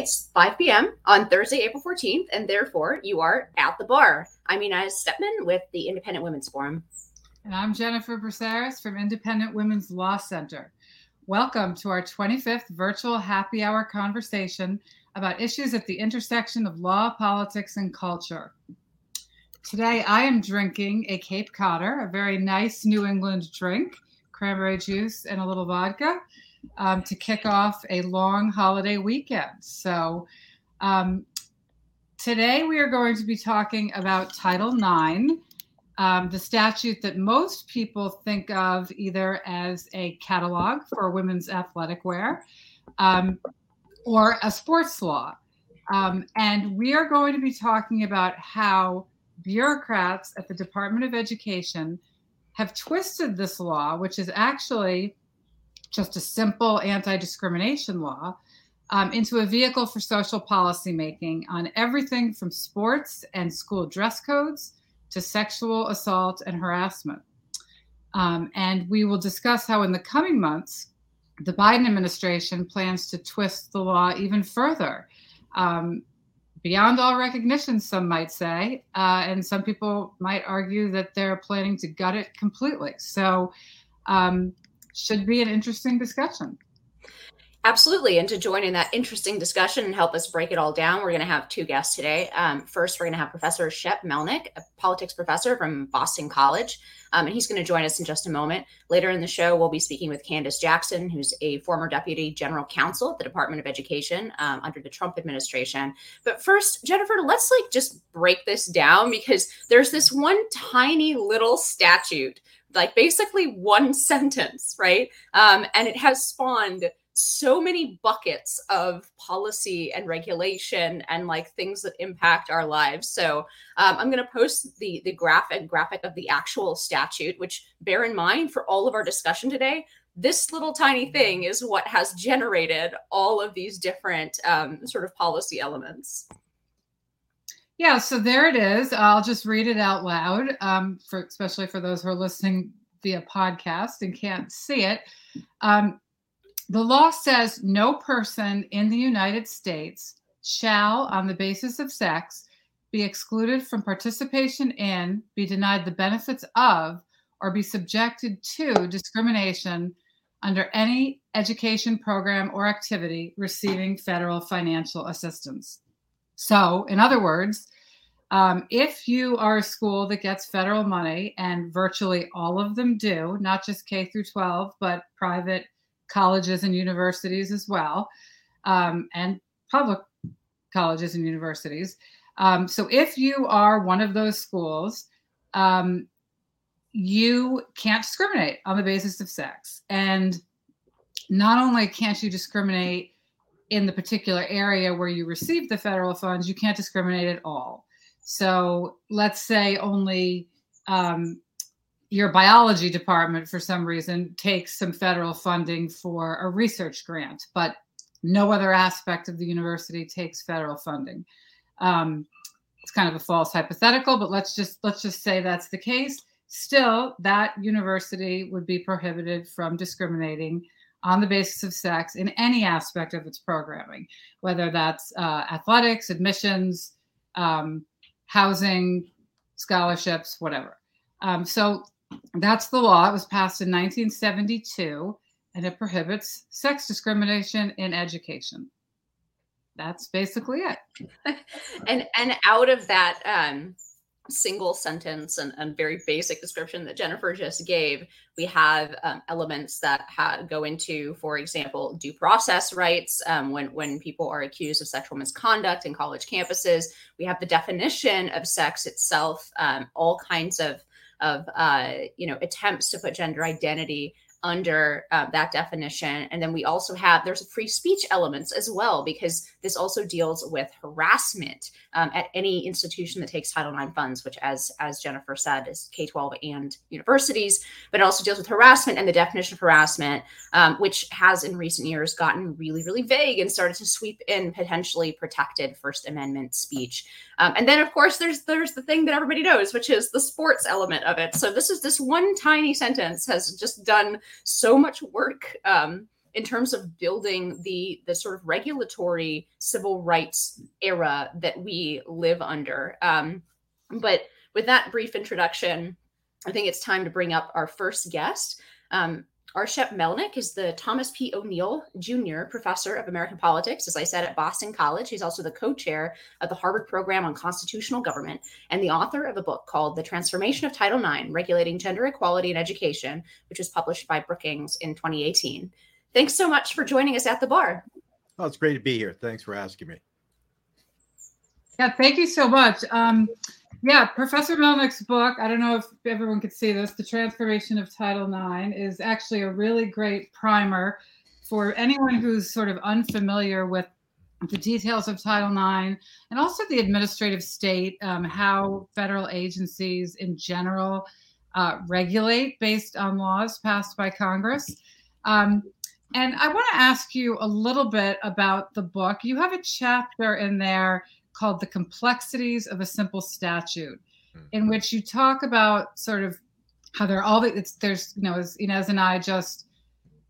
It's 5 p.m. on Thursday, April 14th, and therefore you are at the bar. I'm Inez Stepman with the Independent Women's Forum. And I'm Jennifer Braceras from Independent Women's Law Center. Welcome to our 25th virtual happy hour conversation about issues at the intersection of law, politics, and culture. Today, I am drinking a Cape Codder, a very nice New England drink, cranberry juice, and a little vodka um, to kick off a long holiday weekend. So, um, today we are going to be talking about Title IX, um, the statute that most people think of either as a catalog for women's athletic wear um, or a sports law. Um, and we are going to be talking about how bureaucrats at the Department of Education have twisted this law, which is actually just a simple anti discrimination law, um, into a vehicle for social policy making on everything from sports and school dress codes to sexual assault and harassment. Um, and we will discuss how, in the coming months, the Biden administration plans to twist the law even further, um, beyond all recognition, some might say. Uh, and some people might argue that they're planning to gut it completely. So, um, should be an interesting discussion. Absolutely. And to join in that interesting discussion and help us break it all down, we're going to have two guests today. Um, first, we're going to have Professor Shep Melnick, a politics professor from Boston College. Um, and he's going to join us in just a moment. Later in the show, we'll be speaking with Candice Jackson, who's a former deputy general counsel at the Department of Education um, under the Trump administration. But first, Jennifer, let's like just break this down because there's this one tiny little statute like basically one sentence, right? Um, and it has spawned so many buckets of policy and regulation and like things that impact our lives. So um, I'm going to post the the graphic graphic of the actual statute, which bear in mind for all of our discussion today. This little tiny thing is what has generated all of these different um, sort of policy elements. Yeah, so there it is. I'll just read it out loud, um, for especially for those who are listening via podcast and can't see it. Um, the law says no person in the United States shall, on the basis of sex, be excluded from participation in, be denied the benefits of, or be subjected to discrimination under any education program or activity receiving federal financial assistance. So, in other words, um, if you are a school that gets federal money, and virtually all of them do, not just K through 12, but private colleges and universities as well, um, and public colleges and universities. Um, so if you are one of those schools, um, you can't discriminate on the basis of sex. And not only can't you discriminate in the particular area where you receive the federal funds, you can't discriminate at all. So let's say only um, your biology department, for some reason, takes some federal funding for a research grant, but no other aspect of the university takes federal funding. Um, it's kind of a false hypothetical, but let's just let's just say that's the case. Still, that university would be prohibited from discriminating on the basis of sex in any aspect of its programming, whether that's uh, athletics, admissions, um, housing, scholarships, whatever. Um, so that's the law. It was passed in 1972 and it prohibits sex discrimination in education. That's basically it. and and out of that um, single sentence and, and very basic description that Jennifer just gave, we have um, elements that ha- go into, for example, due process rights. Um, when when people are accused of sexual misconduct in college campuses, we have the definition of sex itself, um, all kinds of of uh, you know attempts to put gender identity under uh, that definition. And then we also have there's free speech elements as well because this also deals with harassment um, at any institution that takes Title IX funds, which, as as Jennifer said, is K twelve and universities. But it also deals with harassment and the definition of harassment, um, which has in recent years gotten really really vague and started to sweep in potentially protected First Amendment speech. Um, and then of course there's there's the thing that everybody knows, which is the sports element of it. So this is this one tiny sentence has just done so much work um, in terms of building the the sort of regulatory civil rights era that we live under. Um, but with that brief introduction, I think it's time to bring up our first guest. Um, R. Shep Melnick is the Thomas P. O'Neill Jr. Professor of American Politics, as I said, at Boston College. He's also the co chair of the Harvard Program on Constitutional Government and the author of a book called The Transformation of Title IX Regulating Gender Equality in Education, which was published by Brookings in 2018. Thanks so much for joining us at the bar. Oh, it's great to be here. Thanks for asking me. Yeah, thank you so much. Um, yeah, Professor Melnick's book, I don't know if everyone could see this, The Transformation of Title IX, is actually a really great primer for anyone who's sort of unfamiliar with the details of Title IX and also the administrative state, um, how federal agencies in general uh, regulate based on laws passed by Congress. Um, and I want to ask you a little bit about the book. You have a chapter in there called The Complexities of a Simple Statute, mm-hmm. in which you talk about sort of how there are all the, it's, there's, you know, as Inez and I just,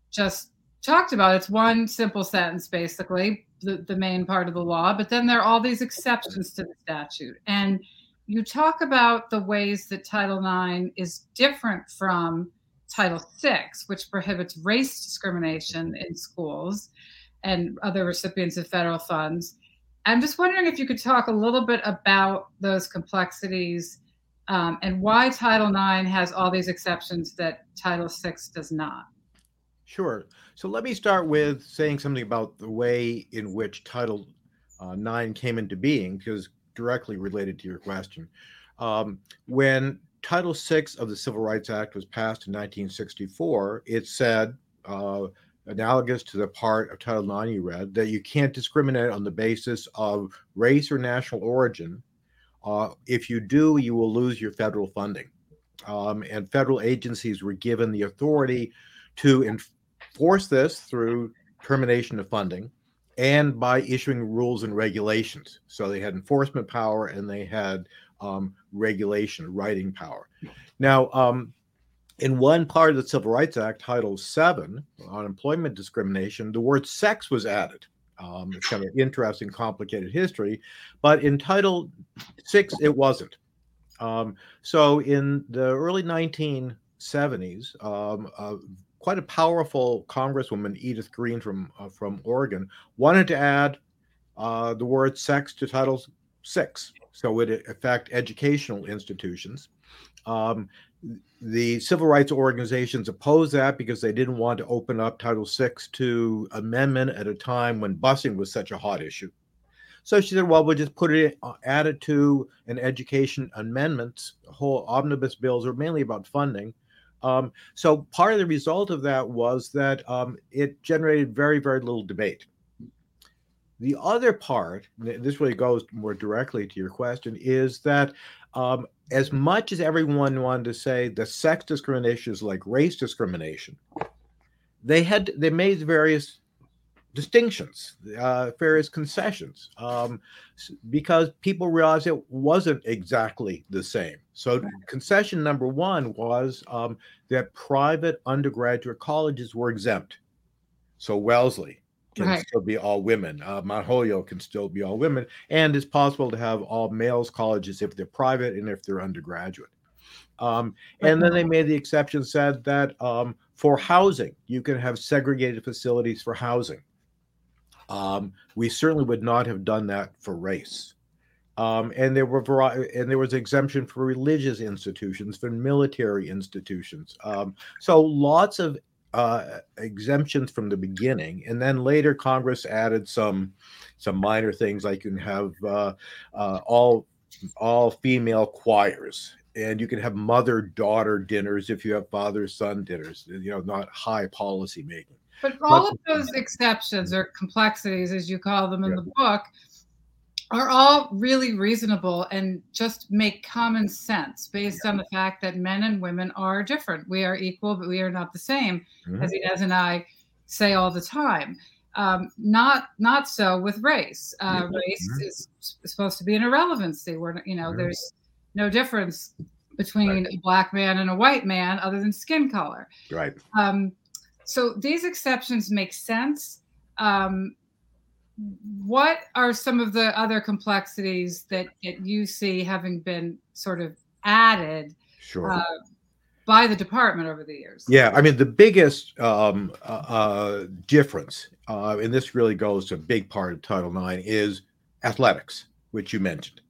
just talked about, it's one simple sentence, basically, the, the main part of the law, but then there are all these exceptions to the statute. And you talk about the ways that Title IX is different from Title VI, which prohibits race discrimination in schools and other recipients of federal funds. I'm just wondering if you could talk a little bit about those complexities um, and why Title IX has all these exceptions that Title VI does not. Sure. So let me start with saying something about the way in which Title uh, IX came into being, because directly related to your question. Um, when Title VI of the Civil Rights Act was passed in 1964. It said, uh, analogous to the part of Title IX you read, that you can't discriminate on the basis of race or national origin. Uh, if you do, you will lose your federal funding. Um, and federal agencies were given the authority to enforce this through termination of funding and by issuing rules and regulations. So they had enforcement power and they had um, regulation, writing power. Now, um, in one part of the Civil Rights Act, Title VII, on employment discrimination, the word sex was added. Um, it's kind of interesting, complicated history. But in Title VI, it wasn't. Um, so in the early 1970s, um, uh, quite a powerful Congresswoman, Edith Green from uh, from Oregon, wanted to add uh, the word sex to Title VI so it affect educational institutions. Um, the civil rights organizations opposed that because they didn't want to open up Title VI to amendment at a time when busing was such a hot issue. So she said, "Well, we'll just put it, uh, add it to an education amendments. Whole omnibus bills are mainly about funding." Um, so part of the result of that was that um, it generated very, very little debate. The other part, this really goes more directly to your question, is that um, as much as everyone wanted to say the sex discrimination is like race discrimination, they had they made various distinctions, uh, various concessions, um, because people realized it wasn't exactly the same. So, concession number one was um, that private undergraduate colleges were exempt. So, Wellesley, can right. still be all women. Uh, Mount Holyoke can still be all women, and it's possible to have all males colleges if they're private and if they're undergraduate. Um, and then they made the exception, said that um, for housing, you can have segregated facilities for housing. Um, we certainly would not have done that for race. Um, and there were variety, and there was exemption for religious institutions, for military institutions. Um, so lots of uh, exemptions from the beginning, and then later Congress added some some minor things like you can have uh, uh, all all female choirs, and you can have mother daughter dinners if you have father son dinners. You know, not high policy making. But all but, of those exceptions or complexities, as you call them in yeah. the book, are all really reasonable and just make common sense based on the fact that men and women are different. We are equal, but we are not the same, mm-hmm. as Inez and I say all the time. Um, not not so with race. Uh, mm-hmm. Race mm-hmm. is supposed to be an irrelevancy. Where you know there's no difference between right. a black man and a white man other than skin color. Right. Um, so these exceptions make sense. Um, what are some of the other complexities that, that you see having been sort of added Sure. uh, by the department over the years? Yeah, I mean the biggest um, uh, uh, difference, uh, and this really goes to a big part of Title IX, is athletics, which you mentioned.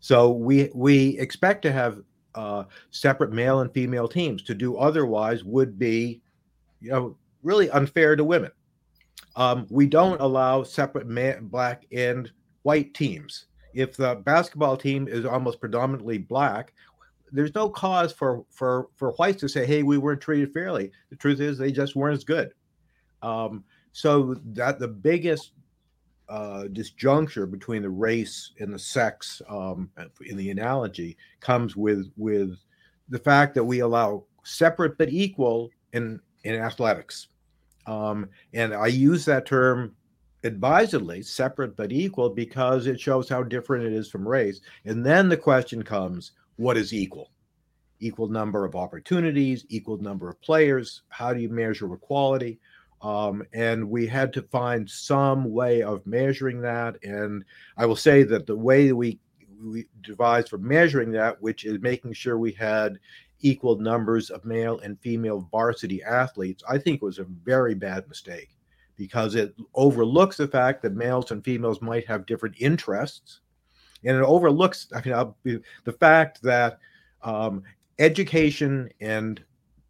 So we we expect to have uh, separate male and female teams. To do otherwise would be, you know, really unfair to women. Um, we don't allow separate man, black and white teams. If the basketball team is almost predominantly black, there's no cause for for for whites to say, "Hey, we weren't treated fairly." The truth is, they just weren't as good. Um, so that the biggest uh, disjuncture between the race and the sex um, in the analogy comes with with the fact that we allow separate but equal in in athletics, um, and I use that term advisedly, separate but equal, because it shows how different it is from race. And then the question comes what is equal? Equal number of opportunities, equal number of players. How do you measure equality? Um, and we had to find some way of measuring that. And I will say that the way we we devised for measuring that, which is making sure we had equal numbers of male and female varsity athletes, I think was a very bad mistake because it overlooks the fact that males and females might have different interests and it overlooks I mean, the fact that um, education and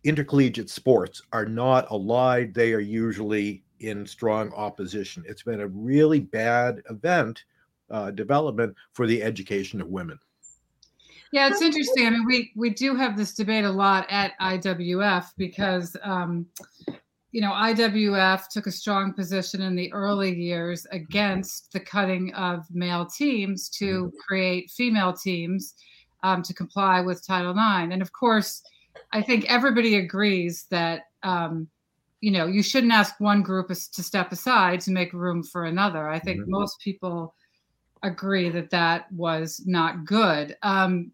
intercollegiate sports are not allied; they are usually in strong opposition. It's been a really bad event uh, development for the education of women. Yeah, it's interesting. I mean, we we do have this debate a lot at IWF because um, you know, IWF took a strong position in the early years against the cutting of male teams to mm-hmm. create female teams um, to comply with Title IX. And of course, I think everybody agrees that, um, you know, you shouldn't ask one group to step aside to make room for another. I think mm-hmm. most people agree that that was not good. Um,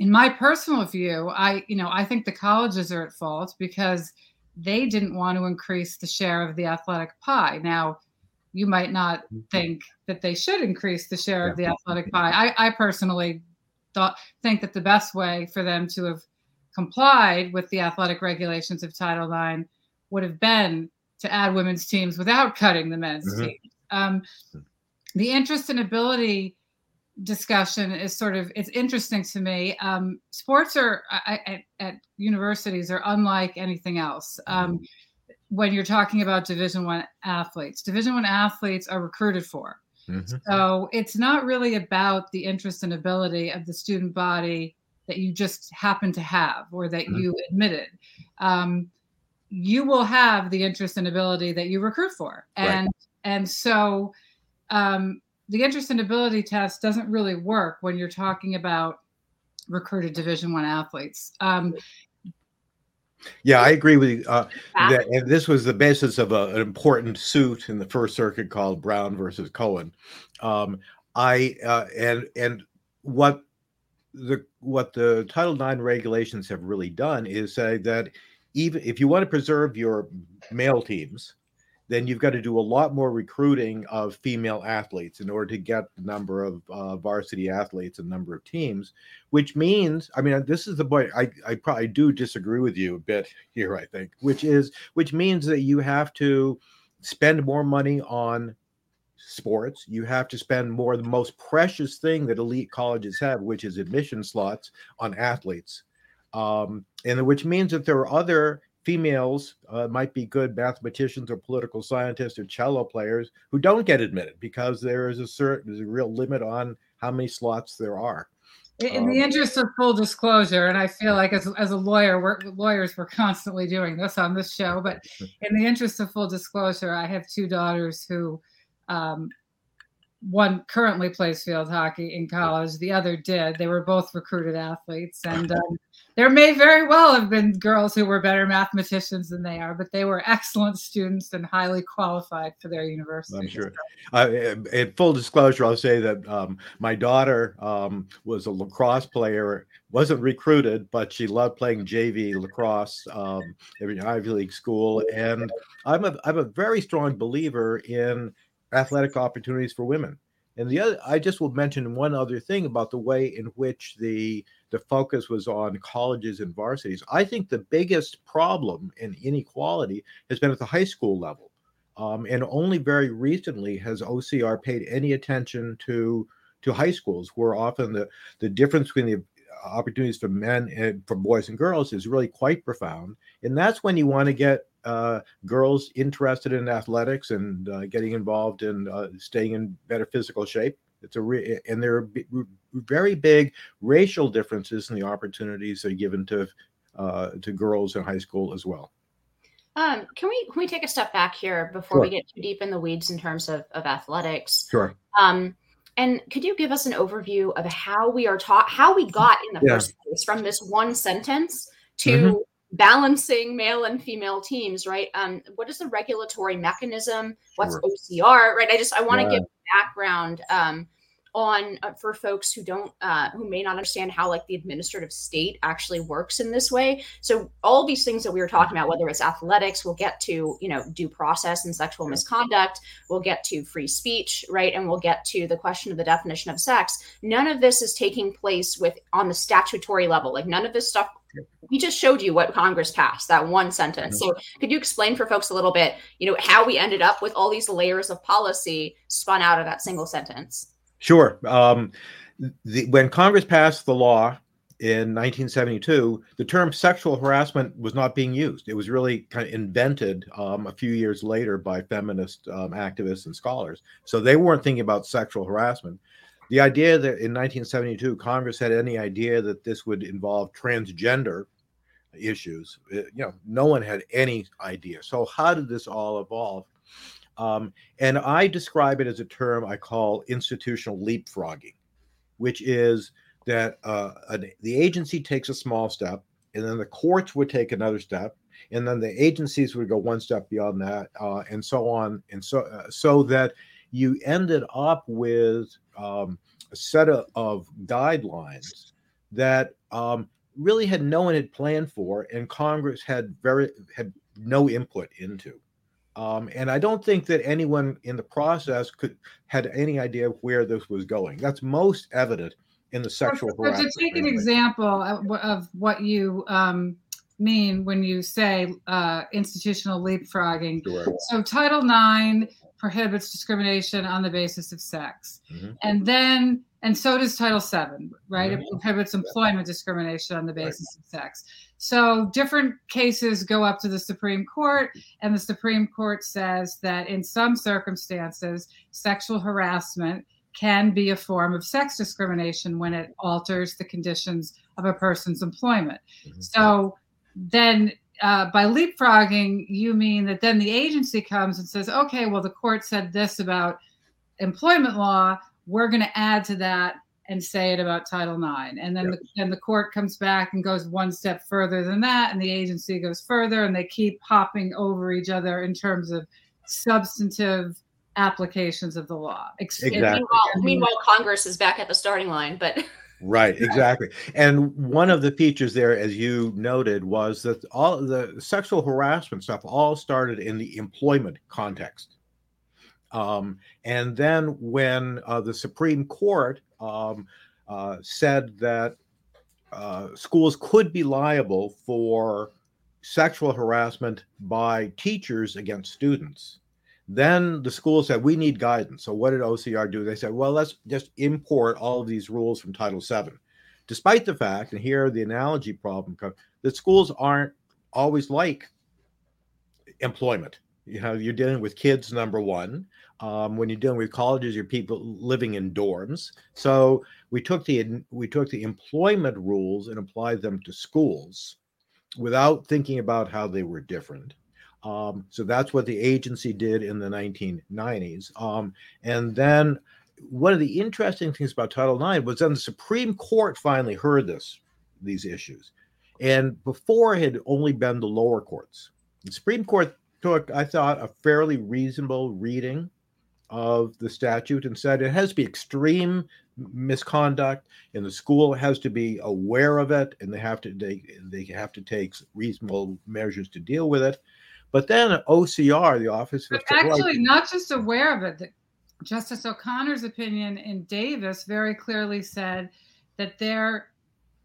in my personal view, I, you know, I think the colleges are at fault because – they didn't want to increase the share of the athletic pie. Now, you might not mm-hmm. think that they should increase the share yeah. of the athletic pie. I, I personally thought think that the best way for them to have complied with the athletic regulations of Title IX would have been to add women's teams without cutting the men's mm-hmm. teams. Um, the interest and ability discussion is sort of it's interesting to me. Um, sports are at, at, universities are unlike anything else. Um, when you're talking about Division One athletes, Division One athletes are recruited for. Mm-hmm. So it's not really about the interest and ability of the student body that you just happen to have or that mm-hmm. you admitted. Um, you will have the interest and ability that you recruit for, and right. and so um, the interest and ability test doesn't really work when you're talking about recruited division one athletes um, yeah, I agree with you. Uh, that, and this was the basis of a, an important suit in the First Circuit called Brown versus Cohen. Um, I uh, and and what the what the Title IX regulations have really done is say that even if you want to preserve your male teams, then you've got to do a lot more recruiting of female athletes in order to get the number of uh, varsity athletes and number of teams, which means, I mean, this is the point. I, I probably do disagree with you a bit here, I think, which is, which means that you have to spend more money on sports. You have to spend more, the most precious thing that elite colleges have, which is admission slots on athletes. Um, and which means that there are other females uh, might be good mathematicians or political scientists or cello players who don't get admitted because there is a certain there's a real limit on how many slots there are. In um, the interest of full disclosure, and I feel like as, as a lawyer, we're, lawyers we're constantly doing this on this show, but in the interest of full disclosure, I have two daughters who um, one currently plays field hockey in college, the other did. They were both recruited athletes, and um, there may very well have been girls who were better mathematicians than they are, but they were excellent students and highly qualified for their university. I'm sure. Uh, in full disclosure, I'll say that um, my daughter um, was a lacrosse player, wasn't recruited, but she loved playing JV lacrosse um, at Ivy League school, and I'm a I'm a very strong believer in athletic opportunities for women. And the other, I just will mention one other thing about the way in which the the focus was on colleges and varsities. I think the biggest problem in inequality has been at the high school level, um, and only very recently has OCR paid any attention to to high schools, where often the the difference between the opportunities for men and for boys and girls is really quite profound, and that's when you want to get uh, girls interested in athletics and uh, getting involved in uh, staying in better physical shape. It's a re- and there are b- very big racial differences in the opportunities that are given to uh, to girls in high school as well. Um, can we can we take a step back here before sure. we get too deep in the weeds in terms of, of athletics? Sure. Um, and could you give us an overview of how we are taught, how we got in the yeah. first place from this one sentence to mm-hmm balancing male and female teams, right? Um, what is the regulatory mechanism? What's sure. OCR, right? I just I want to yeah. give background um, on uh, for folks who don't uh, who may not understand how like the administrative state actually works in this way so all these things that we were talking about whether it's athletics we'll get to you know due process and sexual misconduct we'll get to free speech right and we'll get to the question of the definition of sex none of this is taking place with on the statutory level like none of this stuff we just showed you what Congress passed, that one sentence. So could you explain for folks a little bit, you know, how we ended up with all these layers of policy spun out of that single sentence? Sure. Um, the, when Congress passed the law in 1972, the term sexual harassment was not being used. It was really kind of invented um, a few years later by feminist um, activists and scholars. So they weren't thinking about sexual harassment the idea that in 1972 Congress had any idea that this would involve transgender issues, it, you know, no one had any idea. So how did this all evolve? Um, and I describe it as a term I call institutional leapfrogging, which is that uh, an, the agency takes a small step, and then the courts would take another step, and then the agencies would go one step beyond that, uh, and so on, and so uh, so that you ended up with um, set of, of guidelines that um, really had no one had planned for, and Congress had very had no input into. Um, and I don't think that anyone in the process could had any idea where this was going. That's most evident in the sexual so, harassment. To take an example of, of what you um, mean when you say uh, institutional leapfrogging. Sure. So Title IX prohibits discrimination on the basis of sex. Mm-hmm. And then, and so does Title VII, right? Mm-hmm. It prohibits employment discrimination on the basis right. of sex. So different cases go up to the Supreme Court, and the Supreme Court says that in some circumstances, sexual harassment can be a form of sex discrimination when it alters the conditions of a person's employment. Mm-hmm. So then uh, by leapfrogging, you mean that then the agency comes and says, okay, well, the court said this about employment law. We're going to add to that and say it about Title IX. And then, yep. the, then the court comes back and goes one step further than that, and the agency goes further, and they keep hopping over each other in terms of substantive applications of the law. Exactly. Meanwhile, meanwhile, Congress is back at the starting line, but Right, exactly. And one of the features there, as you noted, was that all the sexual harassment stuff all started in the employment context. Um, and then when uh, the Supreme Court um, uh, said that uh, schools could be liable for sexual harassment by teachers against students, then the school said, we need guidance. So what did OCR do? They said, well, let's just import all of these rules from Title VII. Despite the fact, and here the analogy problem comes, that schools aren't always like employment. You know, you're dealing with kids, number one. Um, when you're dealing with colleges, you're people living in dorms. So we took the we took the employment rules and applied them to schools without thinking about how they were different. Um, so that's what the agency did in the 1990s. Um, and then one of the interesting things about Title IX was then the Supreme Court finally heard this, these issues. And before it had only been the lower courts. The Supreme Court took, I thought, a fairly reasonable reading of the statute and said it has to be extreme misconduct and the school has to be aware of it and they have to they, they have to take reasonable measures to deal with it but then ocr the office but actually not just aware of it justice o'connor's opinion in davis very clearly said that their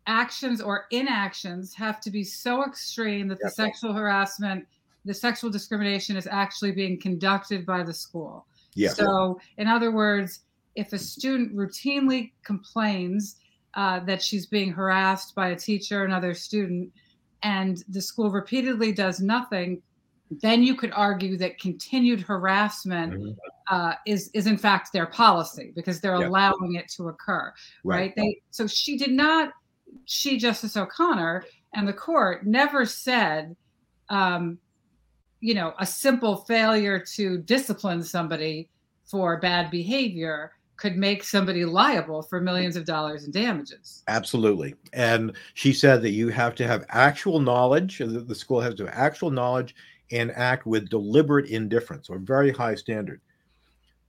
actions or inactions have to be so extreme that the sexual harassment the sexual discrimination is actually being conducted by the school yeah. So, in other words, if a student routinely complains uh, that she's being harassed by a teacher another student, and the school repeatedly does nothing, then you could argue that continued harassment mm-hmm. uh, is is in fact their policy because they're yeah. allowing it to occur. Right. right. They so she did not. She Justice O'Connor and the court never said um, you know a simple failure to discipline somebody for bad behavior could make somebody liable for millions of dollars in damages. Absolutely. And she said that you have to have actual knowledge, the school has to have actual knowledge and act with deliberate indifference or very high standard.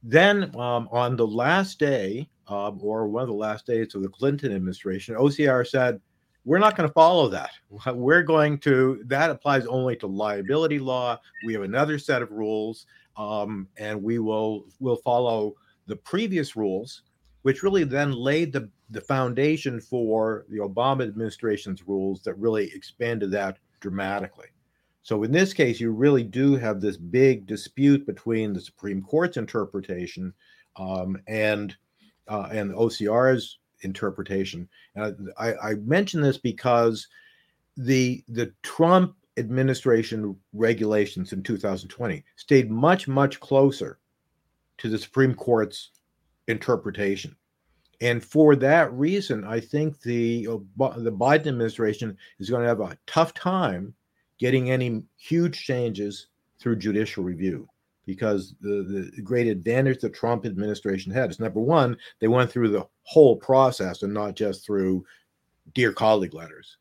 Then um, on the last day, um, or one of the last days of the Clinton administration, OCR said, we're not going to follow that. We're going to, that applies only to liability law. We have another set of rules, um, and we will will follow the previous rules, which really then laid the, the foundation for the Obama administration's rules that really expanded that dramatically. So in this case, you really do have this big dispute between the Supreme Court's interpretation um, and uh, and OCR's interpretation. And I, I mention this because the the Trump administration regulations in 2020 stayed much much closer to the Supreme Court's interpretation. And for that reason, I think the uh, the Biden administration is going to have a tough time getting any huge changes through judicial review because the, the great advantage the Trump administration had is number one, they went through the whole process and not just through dear colleague letters.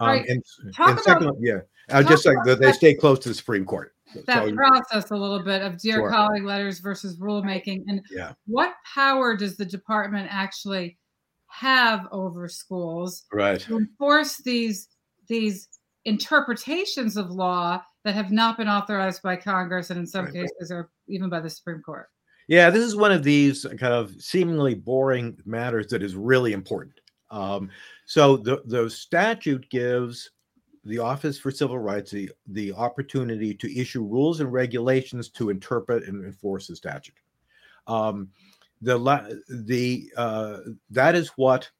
Um, right. And, and second, about, yeah, I just like that they stay close to the Supreme Court. That so, process a little bit of dear sure. colleague letters versus rulemaking, and yeah. what power does the department actually have over schools right. to enforce these these interpretations of law that have not been authorized by Congress and in some right. cases or even by the Supreme Court. Yeah, this is one of these kind of seemingly boring matters that is really important. Um, so the, the statute gives the Office for Civil Rights the, the opportunity to issue rules and regulations to interpret and enforce the statute. Um, the the uh, that is what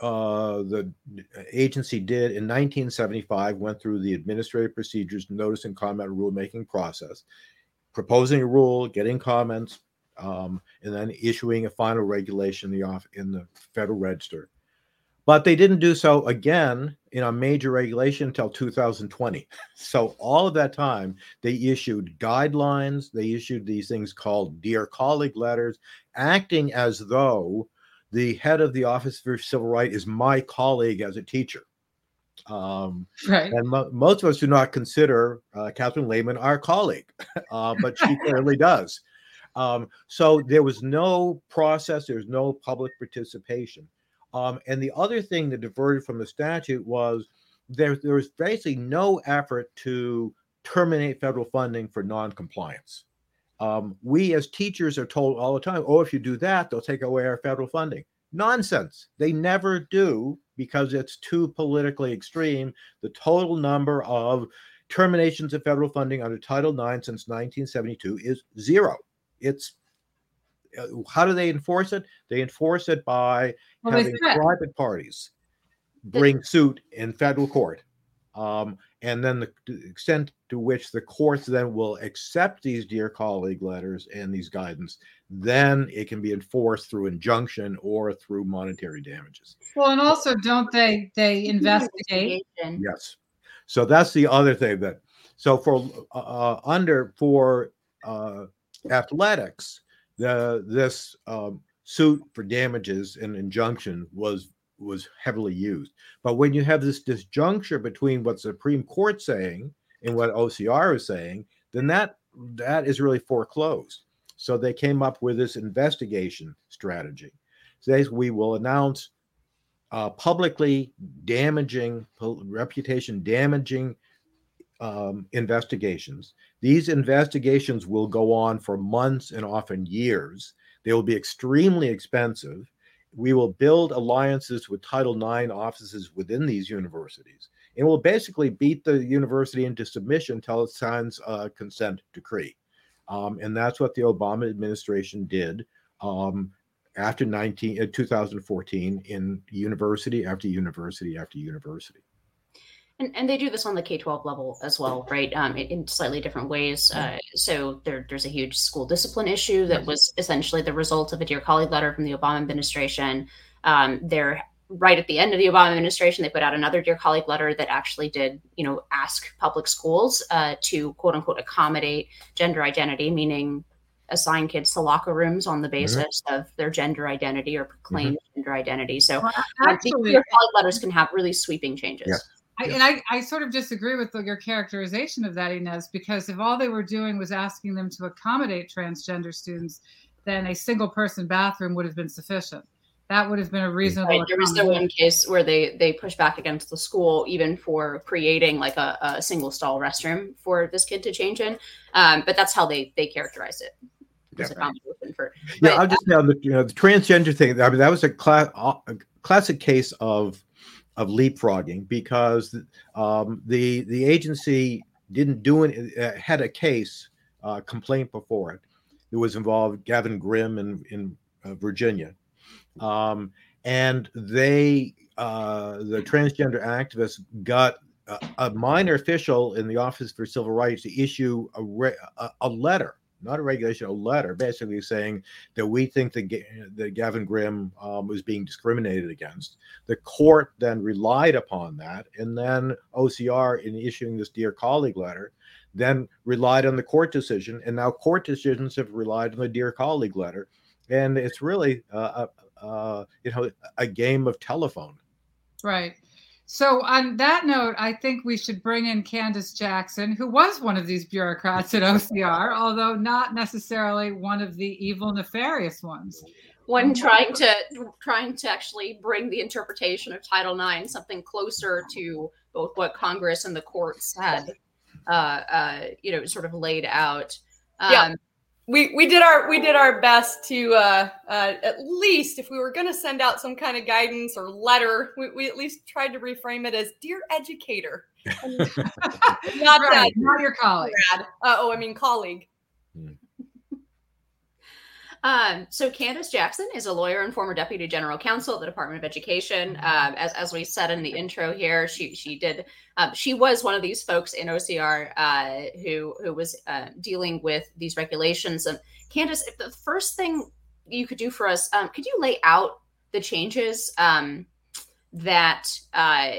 uh, the agency did in 1975 went through the administrative procedures notice and comment rulemaking process proposing a rule getting comments um, and then issuing a final regulation in the off in the federal register. But they didn't do so again in a major regulation until 2020 so all of that time they issued guidelines they issued these things called dear colleague letters acting as though the head of the Office for Civil Rights is my colleague as a teacher. Um, right. And mo- most of us do not consider uh, Catherine Lhamon our colleague, uh, but she clearly does. Um, so there was no process, there was no public participation. Um, and the other thing that diverted from the statute was there, there was basically no effort to terminate federal funding for noncompliance. Um, we as teachers are told all the time, oh, if you do that, they'll take away our federal funding. Nonsense. They never do because it's too politically extreme. The total number of terminations of federal funding under Title IX since 1972 is zero. It's uh, how do they enforce it? They enforce it by well, having private parties bring suit in federal court. Um, and then the, the, extent to which the courts then will accept these dear colleague letters and these guidance then it can be enforced through injunction or through monetary damages. Well and also don't they they investigate? yes. So that's the other thing that so for uh, uh under for uh, athletics the this um, suit for damages and injunction was was heavily used. But when you have this disjuncture between what Supreme Court saying and what OCR is saying, then that that is really foreclosed. So they came up with this investigation strategy. So we will announce uh, publicly damaging, reputation damaging um, investigations. These investigations will go on for months and often years. They will be extremely expensive. We will build alliances with Title IX offices within these universities. And we'll basically beat the university into submission until it signs a consent decree. Um, and that's what the Obama administration did um, after 19, uh, 2014 in university after university after university. And, and they do this on the K 12 level as well, right? Um, in, slightly different ways. Uh, so there, there's a huge school discipline issue that was essentially the result of a Dear Colleague letter from the Obama administration. Um, there right at the end of the Obama administration, they put out another Dear Colleague letter that actually did, you know, ask public schools uh, to quote unquote accommodate gender identity, meaning assign kids to locker rooms on the mm-hmm. basis mm-hmm. of their gender identity or proclaimed mm-hmm. gender identity. So well, actually, Dear Colleague letters can have really sweeping changes. Yeah. I, and I, I sort of disagree with the, your characterization of that, Inez, because if all they were doing was asking them to accommodate transgender students, then a single person bathroom would have been sufficient that would have been a reasonable. Right. There was the one case where they they pushed back against the school even for creating like a, a single stall restroom for this kid to change in, um, but that's how they they characterized it. Yeah, for, yeah I'll just say on the you know the transgender thing. I mean that was a, class, a classic case of of leapfrogging because um, the the agency didn't do it uh, had a case uh, complaint before it. It was involved Gavin Grimm in in uh, Virginia um, and they, uh, the transgender activists, got a, a, minor official in the Office for Civil Rights to issue a, re, a, a, letter, not a regulation, a letter, basically saying that we think that, that Gavin Grimm um, was being discriminated against. The court then relied upon that, and then OCR, in issuing this Dear Colleague letter, then relied on the court decision, and now court decisions have relied on the Dear Colleague letter. And it's really uh, uh, you know, a game of telephone. Right. So, on that note, I think we should bring in Candice Jackson, who was one of these bureaucrats at OCR, although not necessarily one of the evil, nefarious ones. One trying to trying to actually bring the interpretation of Title IX something closer to both what Congress and the courts had, uh, uh, you know, sort of laid out. Um, yeah we we did our we did our best to uh, uh, at least if we were going to send out some kind of guidance or letter, we, we at least tried to reframe it as "Dear Educator," not right, that, not your colleague. Uh, oh, I mean colleague. Um, so Candice Jackson is a lawyer and former deputy general counsel at the Department of Education. Um, as, as we said in the intro here, she she did um, she was one of these folks in OCR uh, who who was uh, dealing with these regulations. And Candice, if the first thing you could do for us, um, could you lay out the changes um, that uh,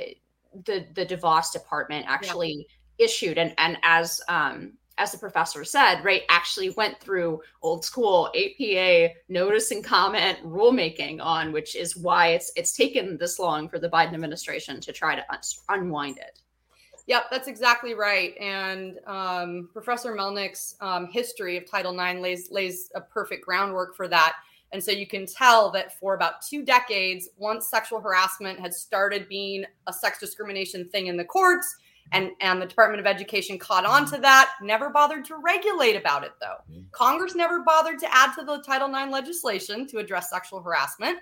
the the DeVos department actually yeah. issued, and and as um, as the professor said, right, actually went through old school APA notice and comment rulemaking on, which is why it's it's taken this long for the Biden administration to try to un- unwind it. Yep, that's exactly right. And um, Professor Melnick's um, history of Title IX lays lays a perfect groundwork for that. And so you can tell that for about two decades, once sexual harassment had started being a sex discrimination thing in the courts, and and the department of education caught on to that never bothered to regulate about it though. Mm-hmm. congress never bothered to add to the title ix legislation to address sexual harassment.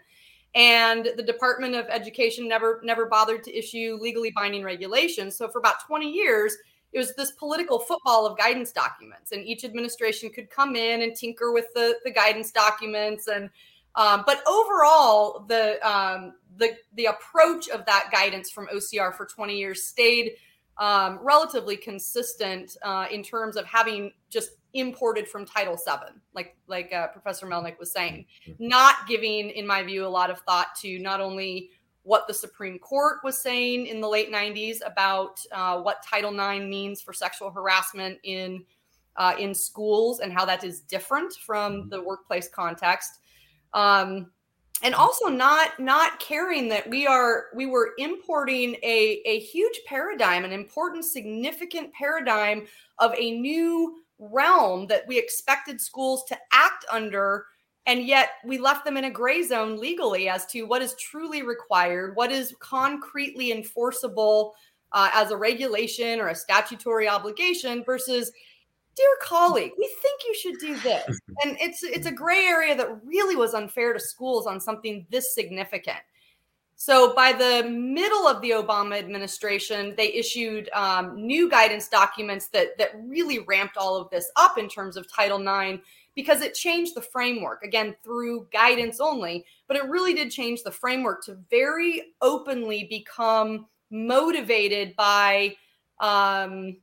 And the department of education never never bothered to issue legally binding regulations. So for about 20 years it was this political football of guidance documents. And each administration could come in and tinker with the, the guidance documents. And um, but overall the um, the the approach of that guidance from ocr for 20 years stayed um, relatively consistent uh, in terms of having just imported from Title VII, like like uh, Professor Melnick was saying, mm-hmm. not giving, in my view, a lot of thought to not only what the Supreme Court was saying in the late 90s about uh, what Title IX means for sexual harassment in uh, in schools and how that is different from the workplace context. Um, and also not not caring that we are we were importing a, a huge paradigm an important significant paradigm of a new realm that we expected schools to act under and yet we left them in a gray zone legally as to what is truly required what is concretely enforceable uh, as a regulation or a statutory obligation versus dear colleague, we think you should do this. And it's it's a gray area that really was unfair to schools on something this significant. So by the middle of the Obama administration, they issued um, new guidance documents that that really ramped all of this up in terms of Title IX because it changed the framework again through guidance only, but it really did change the framework to very openly become motivated by um,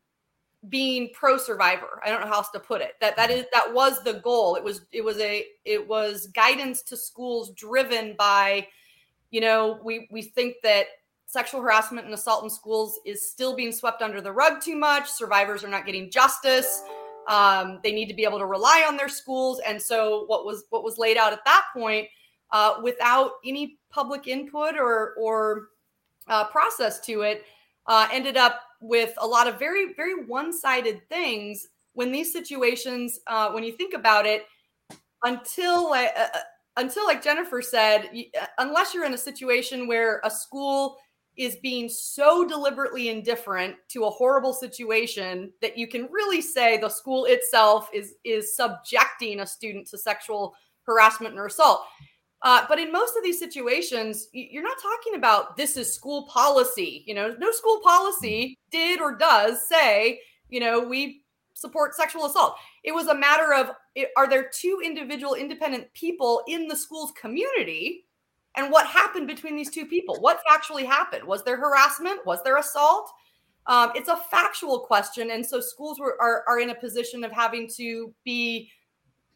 being pro survivor i don't know how else to put it. That that is that was the goal. It was it was a it was guidance to schools driven by you know we we think that sexual harassment and assault in schools is still being swept under the rug too much. Survivors are not getting justice. Um, they need to be able to rely on their schools. And so what was what was laid out at that point uh, without any public input or or uh, process to it uh, ended up with a lot of very, very one sided things when these situations, uh, when you think about it, until uh, uh, until like Jennifer said, uh, unless you're in a situation where a school is being so deliberately indifferent to a horrible situation that you can really say the school itself is is subjecting a student to sexual harassment or assault uh, but in most of these situations, you're not talking about this is school policy. You know, no school policy did or does say, you know, we support sexual assault. It was a matter of are there two individual independent people in the school's community? And what happened between these two people? What actually happened? Was there harassment? Was there assault? Um, it's a factual question. And so schools were, are, are in a position of having to be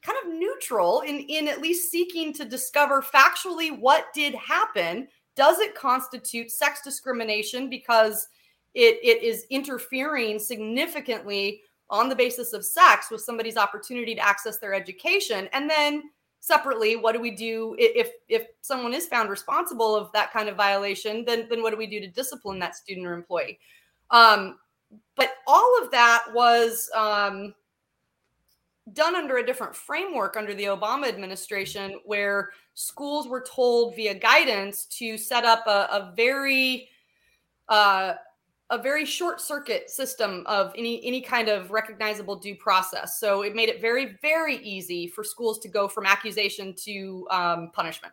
kind of neutral in in at least seeking to discover factually what did happen. Does it constitute sex discrimination because it, it is interfering significantly on the basis of sex with somebody's opportunity to access their education? And then separately what do we do if if someone is found responsible of that kind of violation then then what do we do to discipline that student or employee? Um, but all of that was um, done under a different framework under the Obama administration, where schools were told via guidance to set up a, a very uh, a very short circuit system of any any kind of recognizable due process. So it made it very very easy for schools to go from accusation to um, punishment,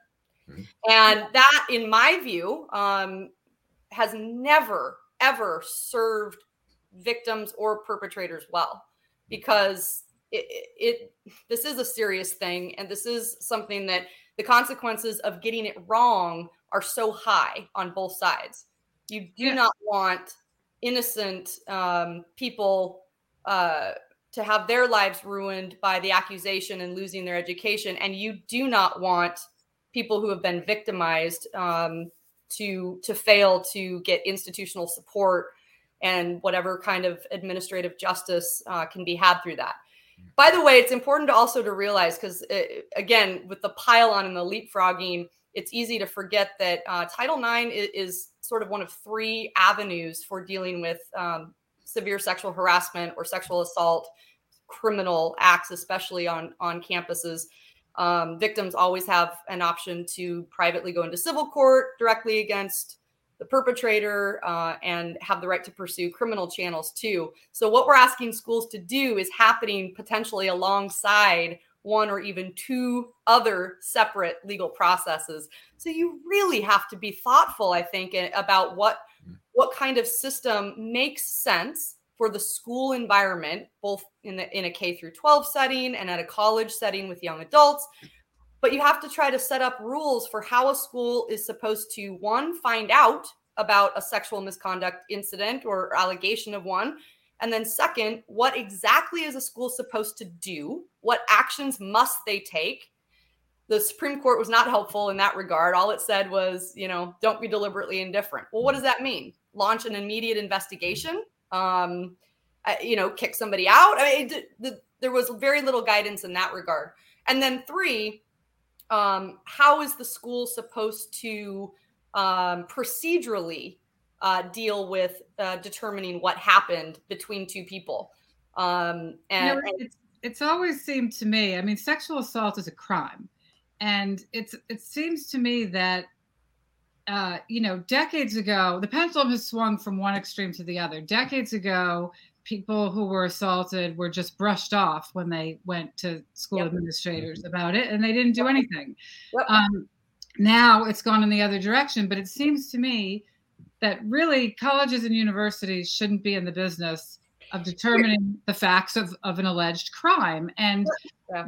mm-hmm. and that, in my view, um, has never ever served victims or perpetrators well because it, it, this is a serious thing and this is something that the consequences of getting it wrong are so high on both sides. You do not want innocent um, people uh, to have their lives ruined by the accusation and losing their education and you do not want people who have been victimized um, to to fail to get institutional support and whatever kind of administrative justice uh, can be had through that by the way, it's important to also to realize because uh, again, with the pile on and the leapfrogging, it's easy to forget that uh, Title IX is, is, sort of one of three avenues for dealing with um, severe sexual harassment or sexual assault, criminal acts, especially on on campuses. Um, victims always have an option to privately go into civil court directly against the perpetrator uh, and have the right to pursue criminal channels too. So, what we're asking schools to do is happening potentially alongside one or even two other separate legal processes. So, you really have to be thoughtful, I think, about what what kind of system makes sense for the school environment, both in the in a K through 12 setting and at a college setting with young adults, but you have to try to set up rules for how a school is supposed to one find out about a sexual misconduct incident or allegation of one and then second what exactly is a school supposed to do? What actions must they take? The supreme court was not helpful in that regard. All it said was you know don't be deliberately indifferent. Well what does that mean? Launch an immediate investigation um, uh, you know, kick somebody out. I mean, it, the, there was very little guidance in that regard. And then three, um, how is the school supposed to um, procedurally uh, deal with uh, determining what happened between two people? Um, and, you know, it's, it's always seemed to me. I mean, sexual assault is a crime, and it's it seems to me that uh, you know, decades ago, the pendulum has swung from one extreme to the other. Decades ago, people who were assaulted were just brushed off when they went to school yep. administrators mm-hmm. about it, and they didn't do anything. Yep. Um, now it's gone in the other direction, but it seems to me that really colleges and universities shouldn't be in the business of determining the facts of, of an alleged crime. And, yeah.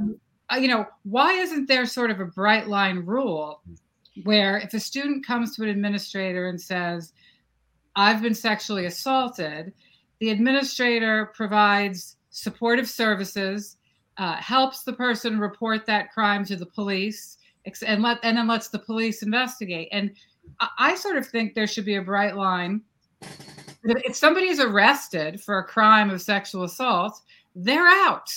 uh, you know, why isn't there sort of a bright line rule where if a student comes to an administrator and says, I've been sexually assaulted, the administrator provides supportive services, uh, helps the person report that crime to the police, and let and then lets the police investigate. And I, I sort of think there should be a bright line. If somebody is arrested for a crime of sexual assault, they're out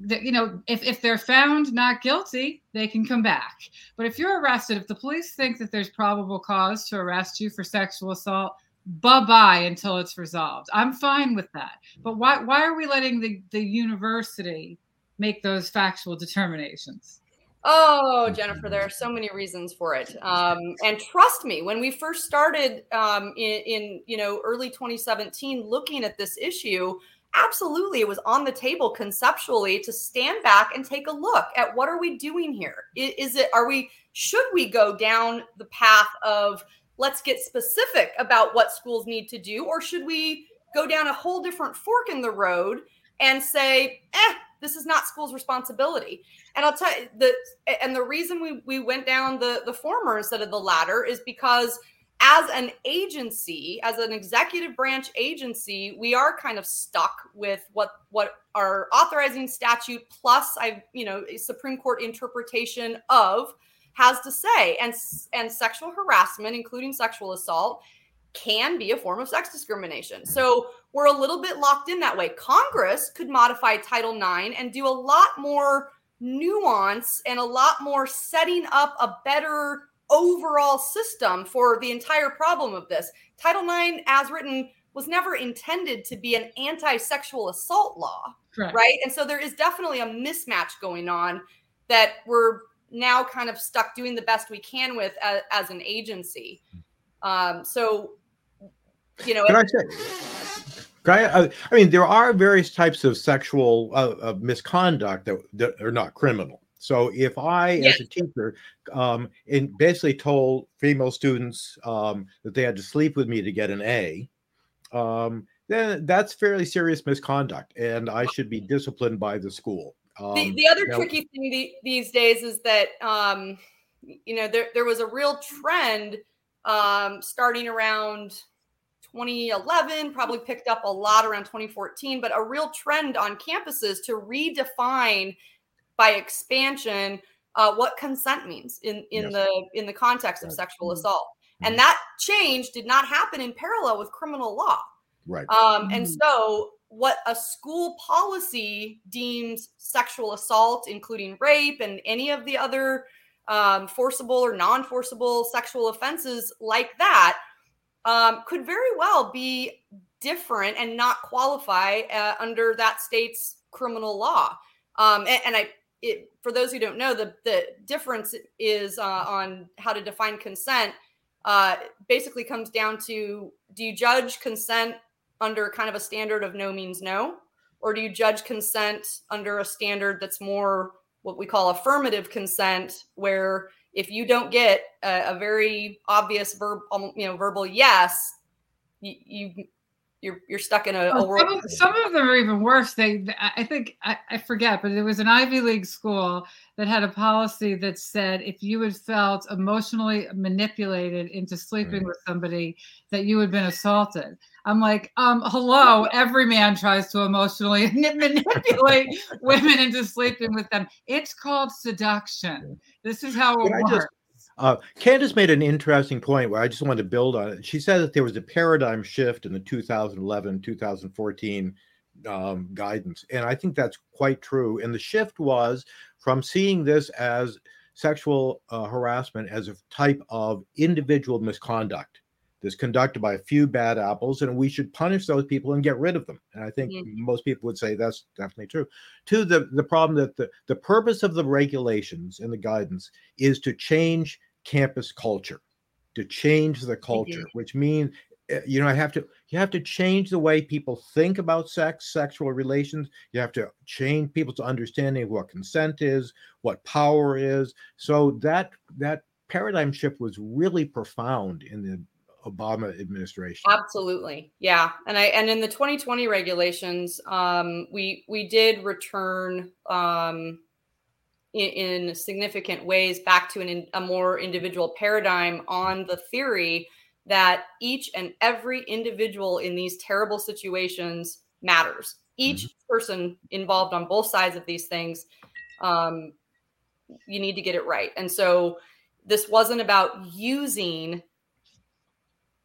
you know if, if they're found not guilty they can come back but if you're arrested if the police think that there's probable cause to arrest you for sexual assault bye-bye until it's resolved. I'm fine with that. But why why are we letting the, the university make those factual determinations? Oh, Jennifer, there are so many reasons for it. Um, and trust me, when we first started um, in, in, you know early 2017 looking at this issue, absolutely it was on the table conceptually to stand back and take a look at what are we doing here? Is it are we should we go down the path of let's get specific about what schools need to do or should we go down a whole different fork in the road and say eh this is not school's responsibility. And i'll tell you the and the reason we we went down the the former instead of the latter is because as an agency, as an executive branch agency, we are kind of stuck with what what our authorizing statute plus I you know Supreme Court interpretation of has to say, and and sexual harassment, including sexual assault, can be a form of sex discrimination. So we're a little bit locked in that way. Congress could modify Title IX and do a lot more nuance and a lot more setting up a better overall system for the entire problem of this. Title IX, as written, was never intended to be an anti sexual assault law, right. right? And so there is definitely a mismatch going on that we're now kind of stuck doing the best we can with as, as an agency. Um, so, you know, can I say? I, uh, I mean, there are various types of sexual uh, of misconduct that, that are not criminal. So if I, yes. as a teacher, um, and basically told female students um, that they had to sleep with me to get an A, um, then that's fairly serious misconduct, and I should be disciplined by the school. The, um, the other tricky thing the, these days is that um, you know there there was a real trend um, starting around 2011, probably picked up a lot around 2014, but a real trend on campuses to redefine by expansion uh, what consent means in in yes. the in the context of sexual mm-hmm. assault mm-hmm. and that change did not happen in parallel with criminal law right um, and mm-hmm. so what a school policy deems sexual assault including rape and any of the other um, forcible or non-forcible sexual offenses like that um, could very well be different and not qualify uh, under that state's criminal law um, and, and, I it, for those who don't know, the, the difference is uh, on how to define consent. Uh, basically, comes down to do you judge consent under kind of a standard of no means no, or do you judge consent under a standard that's more what we call affirmative consent, where if you don't get a, a very obvious verb, um, you know, verbal yes, you, you you're you're stuck in a, a world. Some of, some of, them are even worse. They, I think, I, I, forget, but it was an Ivy League school that had a policy that said if you had felt emotionally manipulated into sleeping right. with somebody, that you had been assaulted. I'm like, um, hello, every man tries to emotionally manipulate women into sleeping with them. It's called seduction. This is how it works. Uh, Candice made an interesting point where I just wanted to build on it. She said that there was a paradigm shift in the 2011 2014 um, guidance. And I think that's quite true. And the shift was from seeing this as sexual uh, harassment as a type of individual misconduct that's conducted by a few bad apples, and we should punish those people and get rid of them. And I think mm-hmm. most people would say that's definitely true. To the, the problem that the, the purpose of the regulations and the guidance is to change campus culture, to change the culture, which means Eh, you know i have to you have to change the way people think about sex sexual relations. You have to change people's understanding of what consent is what power is. So that that paradigm shift was really profound in the obama administration. Absolutely. Yeah. And i and in the 2020 regulations um we we did return um in, in significant ways back to an, a more individual paradigm on the theory that each and every individual in these terrible situations matters. Each mm-hmm. person involved on both sides of these things, um, you need to get it right. And so this wasn't about using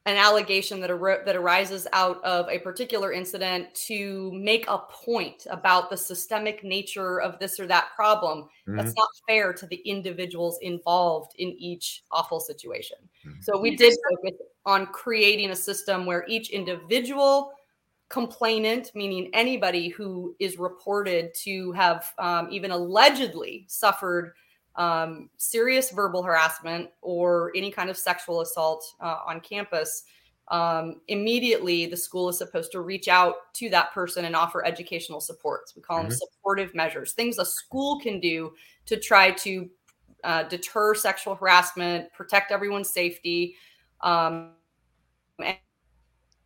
an allegation that, ar- that arises out of a particular incident to make a point about the systemic nature of this or that problem. Mm-hmm. That's not fair to the individuals involved in each awful situation. Mm-hmm. So we did focus on creating a system where each individual complainant, meaning anybody who is reported to have um, even allegedly suffered um, serious verbal harassment or any kind of sexual assault uh, on campus, um, immediately the school is supposed to reach out to that person and offer educational supports. We call mm-hmm. them supportive measures, things a school can do to try to uh, deter sexual harassment, protect everyone's safety, um,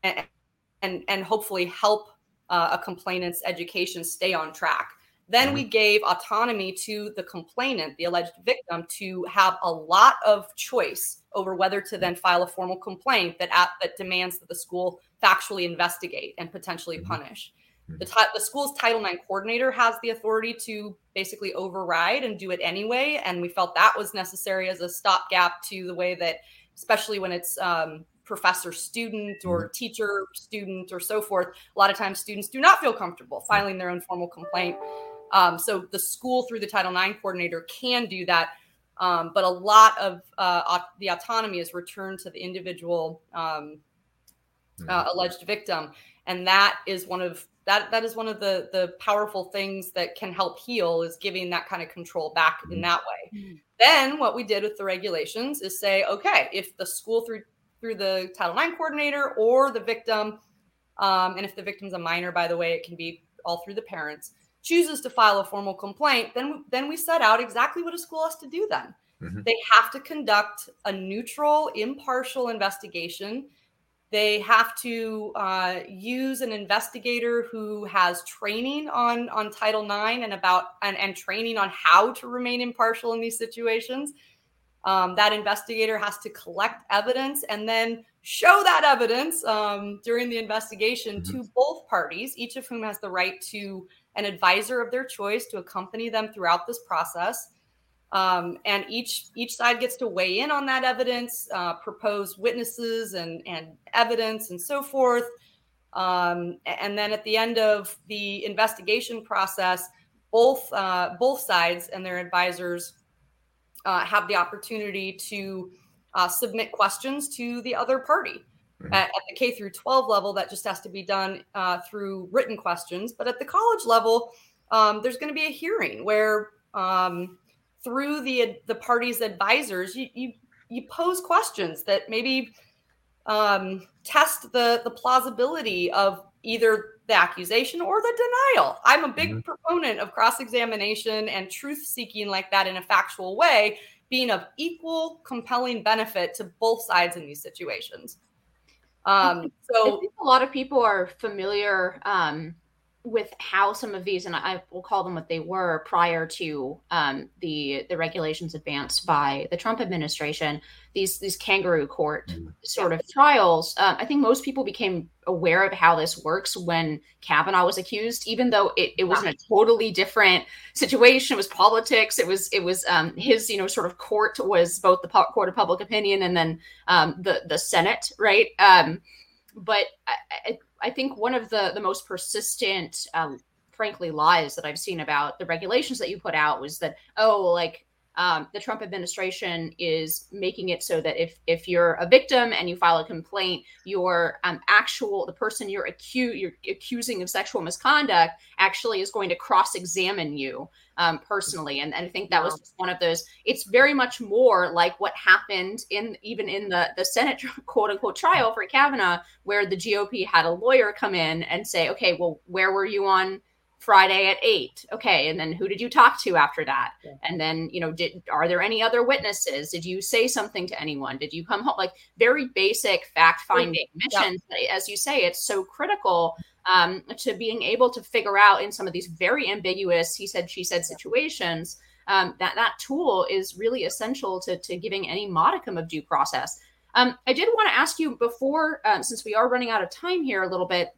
and, and, and hopefully help uh, a complainant's education stay on track. Then we mm-hmm. gave autonomy to the complainant, the alleged victim, to have a lot of choice over whether to then file a formal complaint that at, that demands that the school factually investigate and potentially mm-hmm. punish. Mm-hmm. The, the school's Title IX coordinator has the authority to basically override and do it anyway, and we felt that was necessary as a stopgap to the way that, especially when it's um, professor student or teacher student or so forth a lot of times students do not feel comfortable filing their own formal complaint um, so the school through the Title IX coordinator can do that. Um, but a lot of uh, the autonomy is returned to the individual um, uh, mm-hmm. alleged victim, and that is one of that that is one of the the powerful things that can help heal is giving that kind of control back in mm-hmm. that way. Mm-hmm. Then what we did with the regulations is say, okay, if the school through through the Title IX coordinator or the victim, um, and if the victim's a minor, by the way, it can be all through the parents chooses to file a formal complaint, then then we set out exactly what a school has to do then. Mm-hmm. They have to conduct a neutral, impartial investigation. They have to uh, use an investigator who has training on on Title IX and about and, and training on how to remain impartial in these situations. Um, that investigator has to collect evidence and then show that evidence um, during the investigation mm-hmm. to both parties, each of whom has the right to an advisor of their choice to accompany them throughout this process. Um, and each each side gets to weigh in on that evidence, uh, propose witnesses and and evidence and so forth. Um, and then at the end of the investigation process, both uh, both sides and their advisors uh, have the opportunity to uh, submit questions to the other party. Mm-hmm. At, at, the K through 12 level, that just has to be done uh, through written questions. But at the college level, um, there's going to be a hearing where um, through the the party's advisors, you, you you pose questions that maybe um, test the the plausibility of either the accusation or the denial. I'm a big mm-hmm. proponent of cross examination and truth seeking like that in a factual way being of equal compelling benefit to both sides in these situations. Um, so a lot of people are familiar um, with how some of these, and I will call them what they were prior to um, the the regulations advanced by the Trump administration. These these kangaroo court mm-hmm. sort of trials. Um, I think most people became aware of how this works when Kavanaugh was accused, even though it, it was in a totally different situation. It was politics. It was it was um, his you know sort of court was both the court of public opinion and then um, the the Senate, right? Um, but I, I think one of the the most persistent, um, frankly, lies that I've seen about the regulations that you put out was that oh, like um, the Trump administration is making it so that if if you're a victim and you file a complaint, your um, actual the person you're accused you're accusing of sexual misconduct actually is going to cross examine you um, personally, and, and I think that was just one of those. It's very much more like what happened in even in the the Senate quote unquote trial for Kavanaugh, where the GOP had a lawyer come in and say, okay, well, where were you on Friday at eight. Okay. And then who did you talk to after that? Yeah. And then, you know, did are there any other witnesses? Did you say something to anyone? Did you come home? Like very basic fact finding missions. Yeah. As you say, it's so critical um, to being able to figure out in some of these very ambiguous he said, she said situations. Um, that that tool is really essential to, to giving any modicum of due process. Um, I did want to ask you before, um, since we are running out of time here a little bit,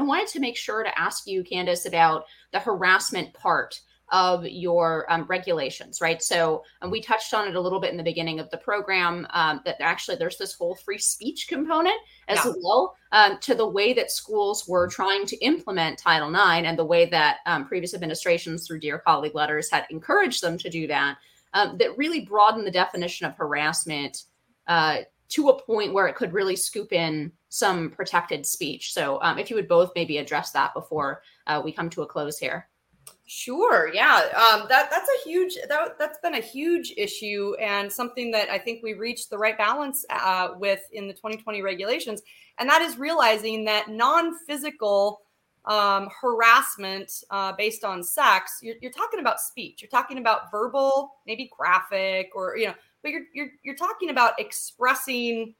I wanted to make sure to ask you, Candice, about the harassment part of your um, regulations, right? So um, we touched on it a little bit in the beginning of the program um, that actually there's this whole free speech component as yeah. well um, to the way that schools were trying to implement Title IX and the way that um, previous administrations through Dear Colleague letters had encouraged them to do that, um, that really broadened the definition of harassment uh, to a point where it could really scoop in some protected speech. So, um, if you would both maybe address that before uh, we come to a close here. Sure. Yeah. Um, that that's a huge that that's been a huge issue and something that I think we reached the right balance uh, with in the 2020 regulations, and that is realizing that non-physical um, harassment uh, based on sex, you're, you're talking about speech. You're talking about verbal, maybe graphic, or you know, but you're you're you're talking about expressing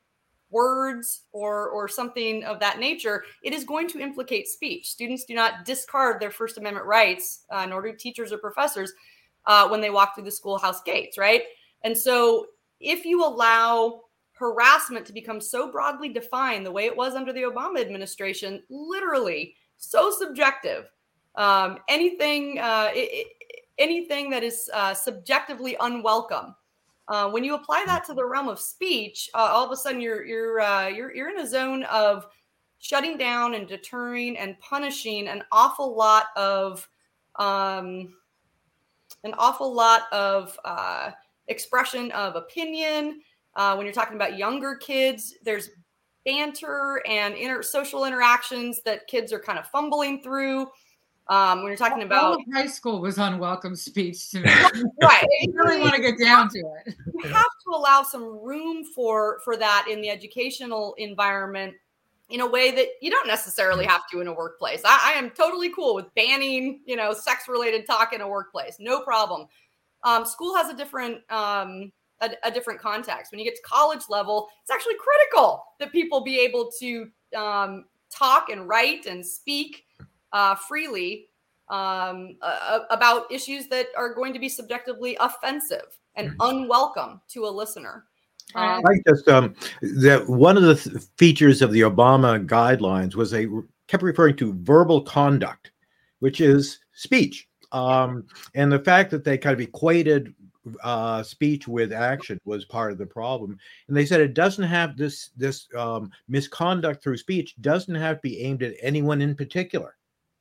words or or something of that nature, it is going to implicate speech. Students do not discard their First Amendment rights, uh, nor do teachers or professors uh, when they walk through the schoolhouse gates, right? And so, if you allow harassment to become so broadly defined the way it was under the Obama administration, literally so subjective, um, anything uh, it, anything that is uh, subjectively unwelcome uh, when you apply that to the realm of speech, uh, all of a sudden you're you're uh, you're you're in a zone of shutting down and deterring and punishing an awful lot of um, an awful lot of uh, expression of opinion. Uh, when you're talking about younger kids, there's banter and inter- social interactions that kids are kind of fumbling through. Um, when you're talking about high school was unwelcome speech to me. right. you really want to get down to it. You have to allow some room for for that in the educational environment in a way that you don't necessarily have to in a workplace. I, I am totally cool with banning, you know, sex related talk in a workplace. No problem. Um, school has a different um, a, a, different context. When you get to college level, it's actually critical that people be able to um, talk and write and speak uh, freely um, uh, about issues that are going to be subjectively offensive and mm-hmm. unwelcome to a listener. Um, I just um, that one of the th- features of the Obama guidelines was they kept referring to verbal conduct, which is speech. Um, and the fact that they kind of equated uh, speech with action was part of the problem. And they said it doesn't have this this um, misconduct through speech doesn't have to be aimed at anyone in particular.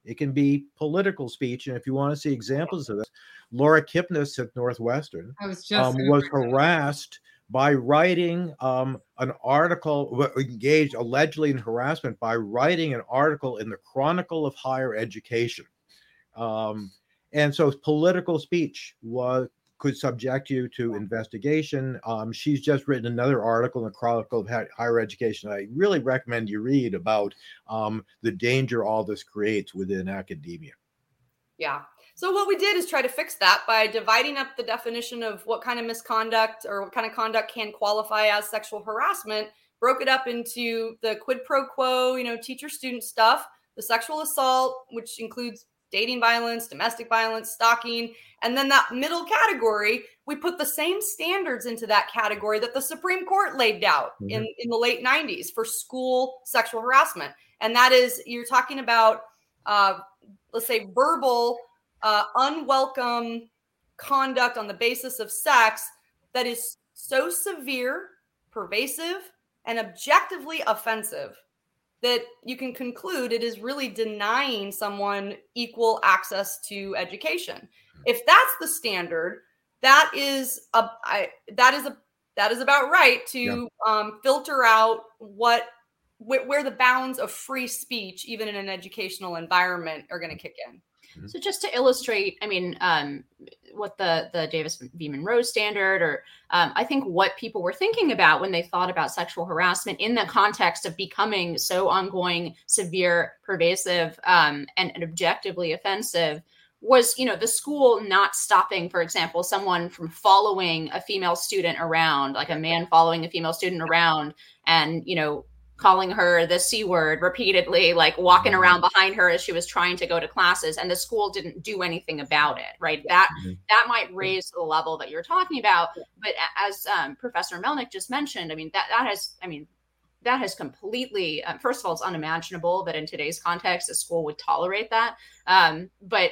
It can be political speech. And if you want to see examples of this, Laura Kipnis at Northwestern was, um, was harassed by writing um, an article, engaged allegedly in harassment by writing an article in the Chronicle of Higher Education. Um, and so political speech was could subject you to investigation. Um, she's just written another article in the Chronicle of Higher Education. I really recommend you read about um, the danger all this creates within academia. Yeah. So what we did is try to fix that by dividing up the definition of what kind of misconduct or what kind of conduct can qualify as sexual harassment, broke it up into the quid pro quo, you know, teacher student stuff, the sexual assault, which includes dating violence, domestic violence, stalking. And then that middle category, we put the same standards into that category that the Supreme Court laid out mm-hmm. in, in the late 90s for school sexual harassment. And that is, you're talking about, uh, let's say, verbal, uh, unwelcome conduct on the basis of sex that is so severe, pervasive, and objectively offensive that you can conclude it is really denying someone equal access to education. If that's the standard, that is a I, that is a that is about right to yeah. um, filter out what wh- where the bounds of free speech, even in an educational environment, are going to kick in. Mm-hmm. So just to illustrate, I mean, um, what the the Davis v. Monroe standard, or um, I think what people were thinking about when they thought about sexual harassment in the context of becoming so ongoing, severe, pervasive, um, and, and objectively offensive was you know the school not stopping for example someone from following a female student around like a man following a female student around and you know calling her the C word repeatedly, like walking mm-hmm. around behind her as she was trying to go to classes, and the school didn't do anything about it, right? That mm-hmm. that might raise the level that you're talking about. But as um, Professor Melnick just mentioned, I mean that that has, I mean, that has completely. Um, first of all, it's unimaginable that in today's context a school would tolerate that. Um, but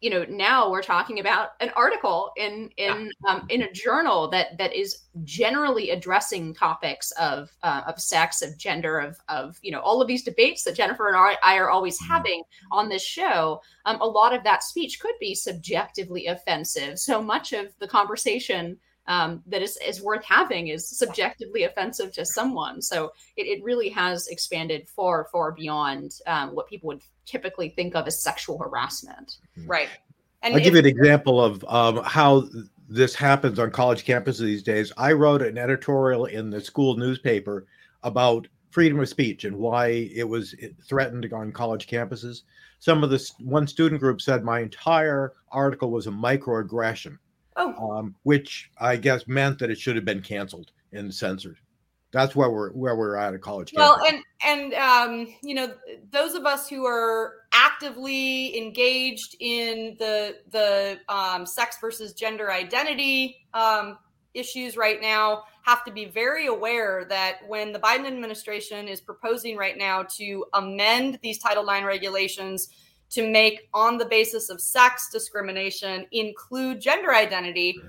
you know now we're talking about an article in in um, in a journal that that is generally addressing topics of uh, of sex of gender of of you know all of these debates that jennifer and i are always mm-hmm. having on this show. Um, a lot of that speech could be subjectively offensive. So much of the conversation um, that is, is worth having is subjectively offensive to someone. So it, it really has expanded far, far beyond um, what people would typically think of as sexual harassment. Mm-hmm. Right. And I'll give you an example of um, how this happens on college campuses these days. I wrote an editorial in the school newspaper about freedom of speech and why it was threatened on college campuses. Some of the one student group said my entire article was a microaggression. Oh. Um, which I guess meant that it should have been canceled and censored. That's where we're where we're at a college. Well, campus. and and um, you know, those of us who are actively engaged in the the um, sex versus gender identity um, issues right now have to be very aware that when the Biden administration is proposing right now to amend these Title IX regulations to make on the basis of sex discrimination include gender identity.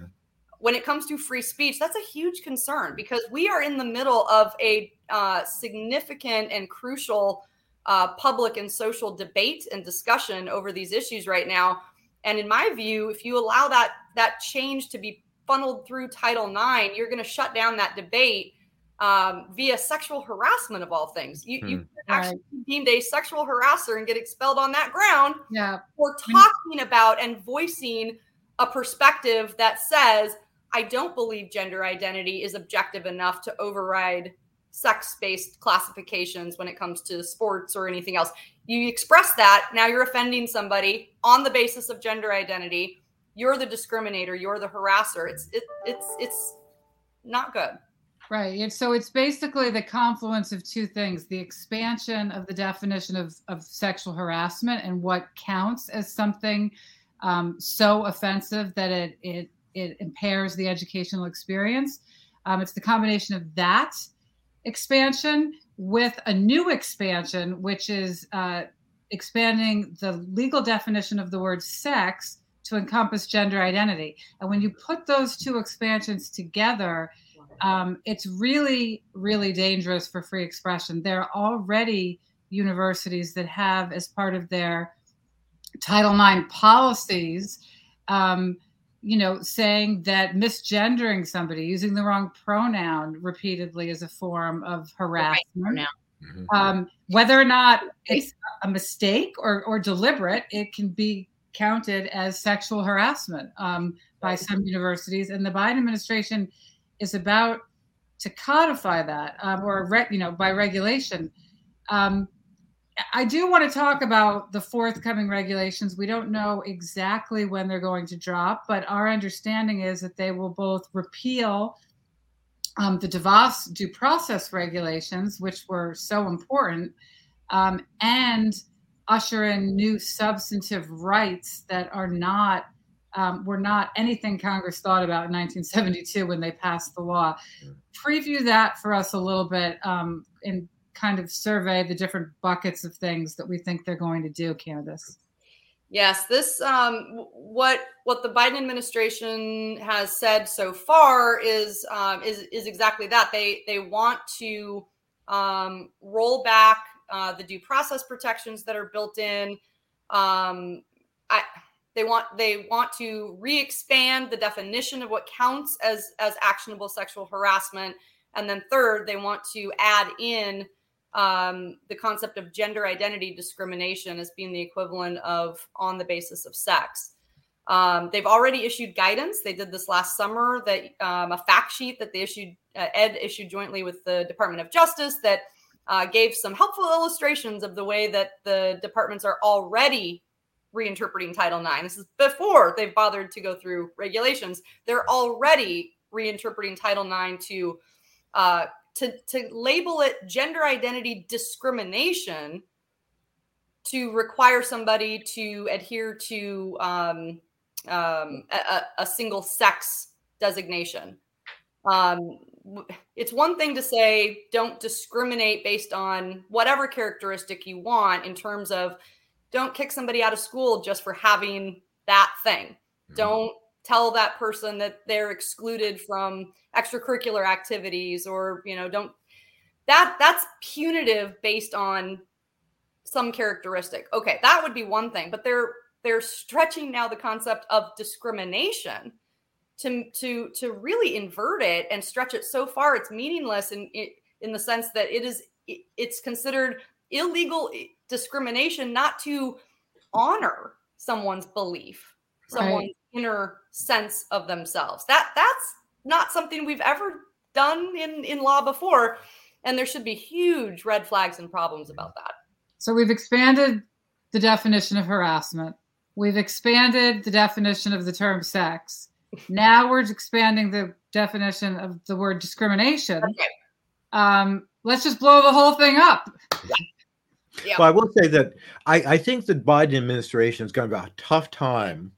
When it comes to free speech that's a huge concern because we are in the middle of a uh, significant and crucial uh, public and social debate and discussion over these issues right now. And in my view if you allow that that change to be funneled through title ix you're going to shut down that debate um, via sexual harassment of all things. You, hmm. you actually right. deemed a sexual harasser and get expelled on that ground yeah. for talking about and voicing a perspective that says, I don't believe gender identity is objective enough to override sex based classifications when it comes to sports or anything else. You express that, now you're offending somebody on the basis of gender identity. You're the discriminator, you're the harasser. It's it, it's it's not good. Right. So it's basically the confluence of two things the expansion of the definition of, of sexual harassment and what counts as something um, so offensive that it, it, it impairs the educational experience. Um, it's the combination of that expansion with a new expansion, which is uh, expanding the legal definition of the word sex to encompass gender identity. And when you put those two expansions together, um, it's really, really dangerous for free expression. There are already universities that have, as part of their Title IX policies, um, you know, saying that misgendering somebody, using the wrong pronoun repeatedly is a form of harassment. Right mm-hmm. um, whether or not it's a mistake or, or deliberate, it can be counted as sexual harassment um, by some universities. And the Biden administration is about to codify that um, or re- you know by regulation. Um, i do want to talk about the forthcoming regulations. We don't know exactly when they're going to drop but our understanding is that they will both repeal um, the devos due process regulations which were so important um, and usher in new substantive rights that are not um, were not anything Congress thought about in 1972 when they passed the law. Preview that for us a little bit um, and kind of survey the different buckets of things that we think they're going to do, Candice. Yes, this um, what what the Biden administration has said so far is um, is is exactly that. They they want to um, roll back uh, the due process protections that are built in. Um, I, they want they want to re-expand the definition of what counts as as actionable sexual harassment, and then third, they want to add in um, the concept of gender identity discrimination as being the equivalent of on the basis of sex. Um, they've already issued guidance. They did this last summer. That um, a fact sheet that they issued, uh, Ed issued jointly with the Department of Justice, that uh, gave some helpful illustrations of the way that the departments are already reinterpreting Title IX. This is before they've bothered to go through regulations. They're already reinterpreting Title IX to uh, to to label it gender identity discrimination to require somebody to adhere to um, um, a, a, single sex designation. Um, it's one thing to say don't discriminate based on whatever characteristic you want in terms of don't kick somebody out of school just for having that thing. Mm-hmm. Don't tell that person that they're excluded from extracurricular activities or you know don't that that's punitive based on some characteristic okay that would be one thing but they're they're stretching now the concept of discrimination to to to really invert it and stretch it so far it's meaningless in in the sense that it is it's considered illegal discrimination not to honor someone's belief someone's right. inner sense of themselves that that's not something we've ever done in in law before and there should be huge red flags and problems about that so we've expanded the definition of harassment We've expanded the definition of the term sex. Now we're expanding the definition of the word discrimination. Okay. Um, let's just blow the whole thing up. Yeah. Well, I will say that I, I think the Biden administration is going to have a tough time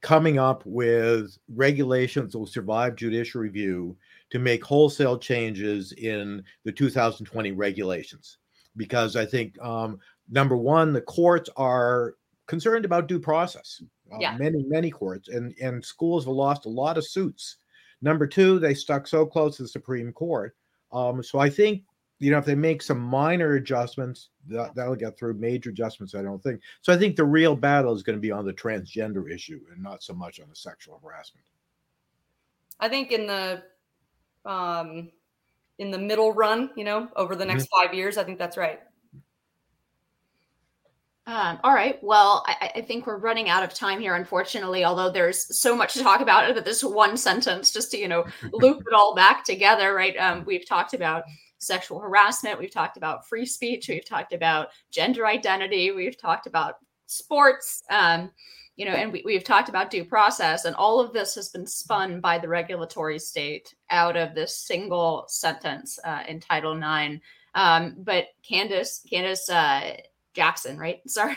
coming up with regulations that will survive judicial review to make wholesale changes in the 2020 regulations. Because I think, um, number one, the courts are concerned about due process. Uh, yeah. Many, many courts and, and schools have lost a lot of suits. Number two, they stuck so close to the Supreme Court. Um, so I think, you know, if they make some minor adjustments, that, that'll get through. Major adjustments, I don't think. So I think the real battle is going to be on the transgender issue and not so much on the sexual harassment. I think in the um, in the middle run, you know, over the next mm-hmm. five years, I think that's right. Um, all right. Well, I, I, think we're running out of time here, unfortunately. Although there's so much to talk about it, this one sentence, just to you know, loop it all back together, right? Um, we've talked about sexual harassment. We've talked about free speech. We've talked about gender identity. We've talked about sports. Um, you know, and we, we've talked about due process, and all of this has been spun by the regulatory state out of this single sentence uh, in Title IX. Um, but Candice, Candice. Uh, Jackson, right? Sorry.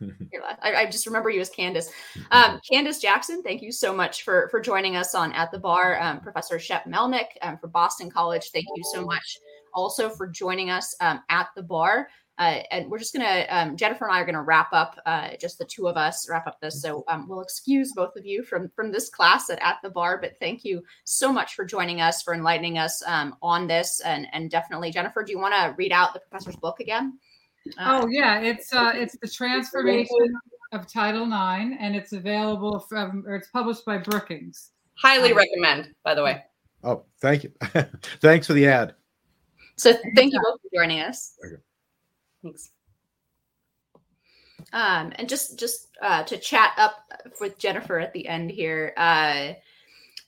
I, I, just remember you as Candice. Um, Candice Jackson, thank you so much for for joining us on At the Bar. Um, Professor Shep Melnick um, for Boston College, thank you so much also for joining us um, at the bar. Uh, and we're just gonna um, Jennifer and I are gonna wrap up, uh, just the two of us wrap up this. So um, we'll excuse both of you from from this class at at the bar. But thank you so much for joining us, for enlightening us on this, and and definitely Jennifer, do you want to read out the professor's book again? Uh, oh yeah, it's uh, it's the transformation of Title IX, and it's available from or it's published by Brookings. Highly um, recommend, by the way. Oh, thank you. Thanks for the ad. So thank you both for joining us. Thanks. Um, and just just uh, to chat up with Jennifer at the end here. Uh,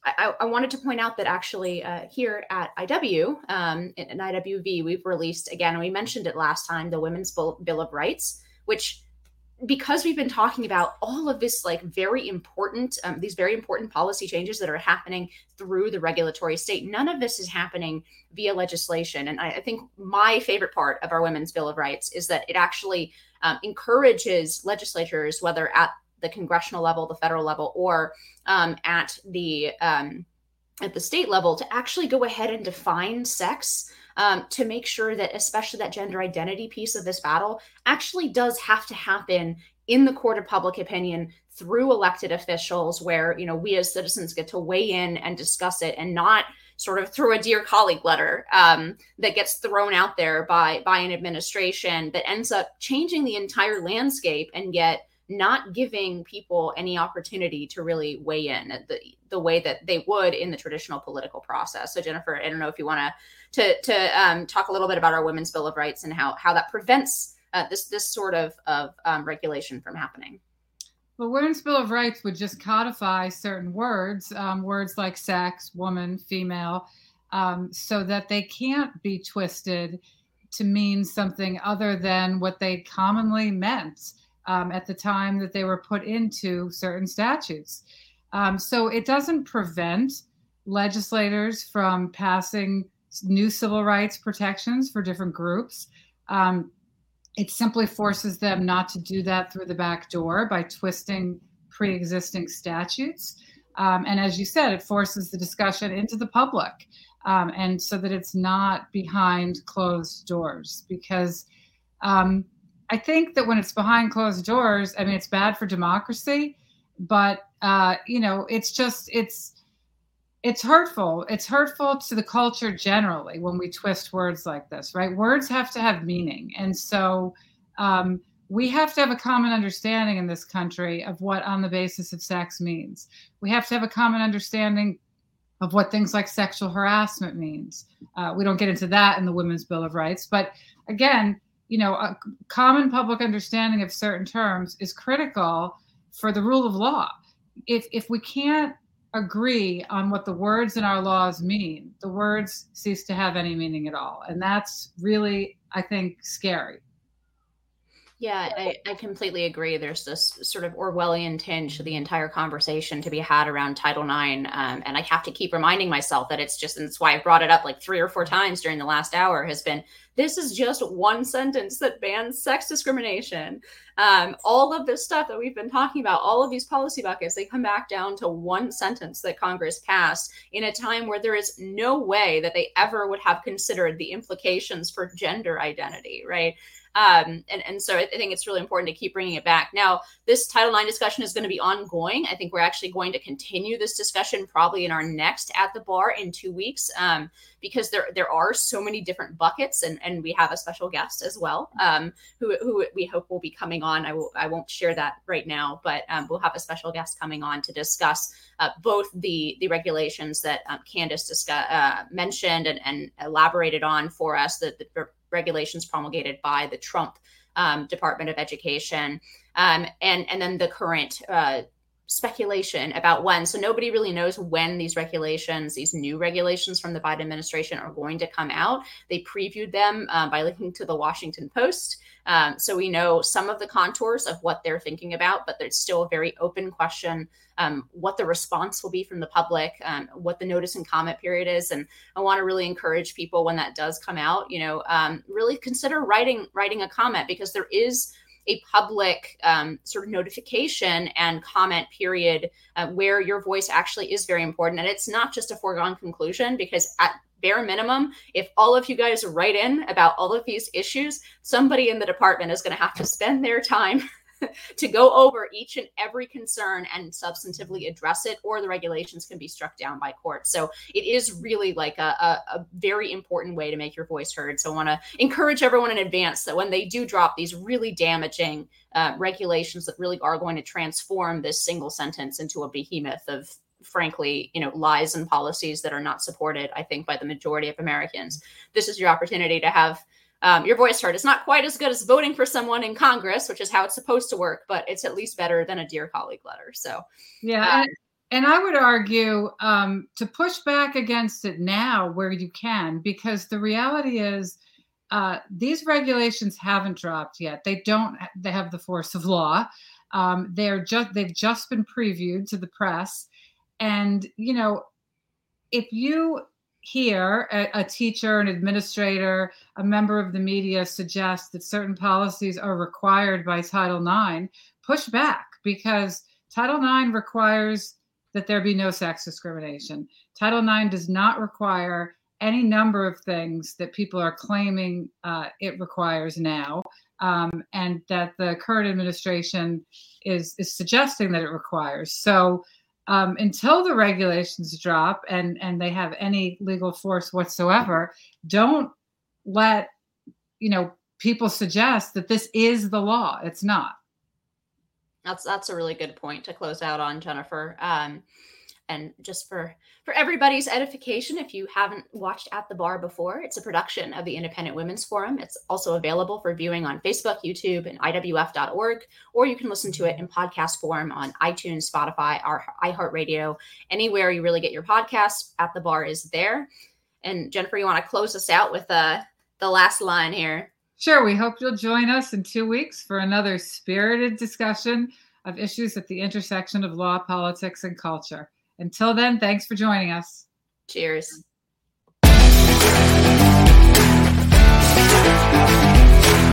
I, I, wanted to point out that actually uh, here at IW, um, in, in, IWV, we've released again, we mentioned it last time, the Women's Bill, Bill of Rights, which because we've been talking about all of this like very important um, these very important policy changes that are happening through the regulatory state none of this is happening via legislation. And i, I think my favorite part of our women's bill of rights is that it actually um, encourages legislatures whether at the congressional level, the federal level, or um, at the um, at the state level to actually go ahead and define sex um, to make sure that especially that gender identity piece of this battle actually does have to happen in the court of public opinion through elected officials where you know we as citizens get to weigh in and discuss it and not sort of through a dear colleague letter um, that gets thrown out there by by an administration that ends up changing the entire landscape and yet not giving people any opportunity to really weigh in the, the way that they would in the traditional political process. So Jennifer, I don't know if you want to to um, talk a little bit about our Women's Bill of Rights and how how that prevents uh, this this sort of of um, regulation from happening. Well, Women's Bill of Rights would just codify certain words, um, words like sex, woman, female, um, so that they can't be twisted to mean something other than what they commonly meant um, at the time that they were put into certain statutes. Um, so it doesn't prevent legislators from passing new civil rights protections for different groups. Um, it simply forces them not to do that through the back door by twisting pre existing statutes. Um, and as you said, it forces the discussion into the public. Um, and so that it's not behind closed doors because um, I think that when it's behind closed doors, I mean, it's bad for democracy, but uh, you know, it's just it's it's hurtful. It's hurtful to the culture generally when we twist words like this, right? Words have to have meaning, and so um, we have to have a common understanding in this country of what on the basis of sex means. We have to have a common understanding of what things like sexual harassment means. Uh, we don't get into that in the Women's Bill of Rights, but again, you know, a common public understanding of certain terms is critical for the rule of law. If if we can't agree on what the words in our laws mean, the words cease to have any meaning at all, and that's really, I think, scary. Yeah, I, I, completely agree. There's this sort of Orwellian tinge to the entire conversation to be had around Title IX. Um, and I have to keep reminding myself that it's just, and that's why I brought it up like three or four times during the last hour, has been this is just one sentence that bans sex discrimination. Um, all of this stuff that we've been talking about, all of these policy buckets, they come back down to one sentence that Congress passed in a time where there is no way that they ever would have considered the implications for gender identity, right? Um, and, and so I think it's really important to keep bringing it back. Now, this Title IX discussion is going to be ongoing. I think we're actually going to continue this discussion probably in our next at the bar in two weeks um, because there there are so many different buckets, and, and we have a special guest as well um, who, who we hope will be coming on. I will I won't share that right now, but um, we'll have a special guest coming on to discuss uh, both the the regulations that um, Candice discuss, uh, mentioned and, and elaborated on for us, the, the regulations promulgated by the Trump um, Department of Education, um, and and then the current uh, speculation about when. So nobody really knows when these regulations, these new regulations from the Biden administration, are going to come out. They previewed them uh, by linking to the Washington Post. Um, so we know some of the contours of what they're thinking about, but there's still a very open question um, what the response will be from the public, um, what the notice and comment period is. And I want to really encourage people when that does come out, you know, um, really consider writing writing a comment because there is a public um, sort of notification and comment period uh, where your voice actually is very important. And it's not just a foregone conclusion because at bare minimum, if all of you guys write in about all of these issues, somebody in the department is going to have to spend their time to go over each and every concern and substantively address it, or the regulations can be struck down by court. So it is really like a, a, a very important way to make your voice heard. So I want to encourage everyone in advance that when they do drop these really damaging uh, regulations that really are going to transform this single sentence into a behemoth of frankly, you know, lies and policies that are not supported, I think, by the majority of Americans. This is your opportunity to have um, your voice heard. It's not quite as good as voting for someone in Congress, which is how it's supposed to work, but it's at least better than a dear colleague letter. So, yeah. Uh, and, and, I would argue um, to push back against it now where you can, because the reality is uh, these regulations haven't dropped yet. They don't. They have the force of law. Um, they're just. They've just been previewed to the press, and you know, if you hear a, a, teacher, an administrator, a member of the media suggests that certain policies are required by Title IX, push back because Title IX requires that there be no sex discrimination. Title IX does not require any number of things that people are claiming uh, it requires now, um, and that the current administration is is suggesting that it requires. So um, until the regulations drop and and they have any legal force whatsoever don't let you know people suggest that this is the law. It's not. That's that's a really good point to close out on jennifer. Um, and just for for everybody's edification if you haven't watched at the bar before it's a production of the independent women's forum. It's also available for viewing on facebook youtube and iwf.org or you can listen to it in podcast form on itunes spotify or iheartradio anywhere you really get your podcasts at the bar is there. And jennifer you want to close us out with uh, the last line here? Sure we hope you'll join us in two weeks for another spirited discussion of issues at the intersection of law politics and culture until then, thanks for joining us. Cheers.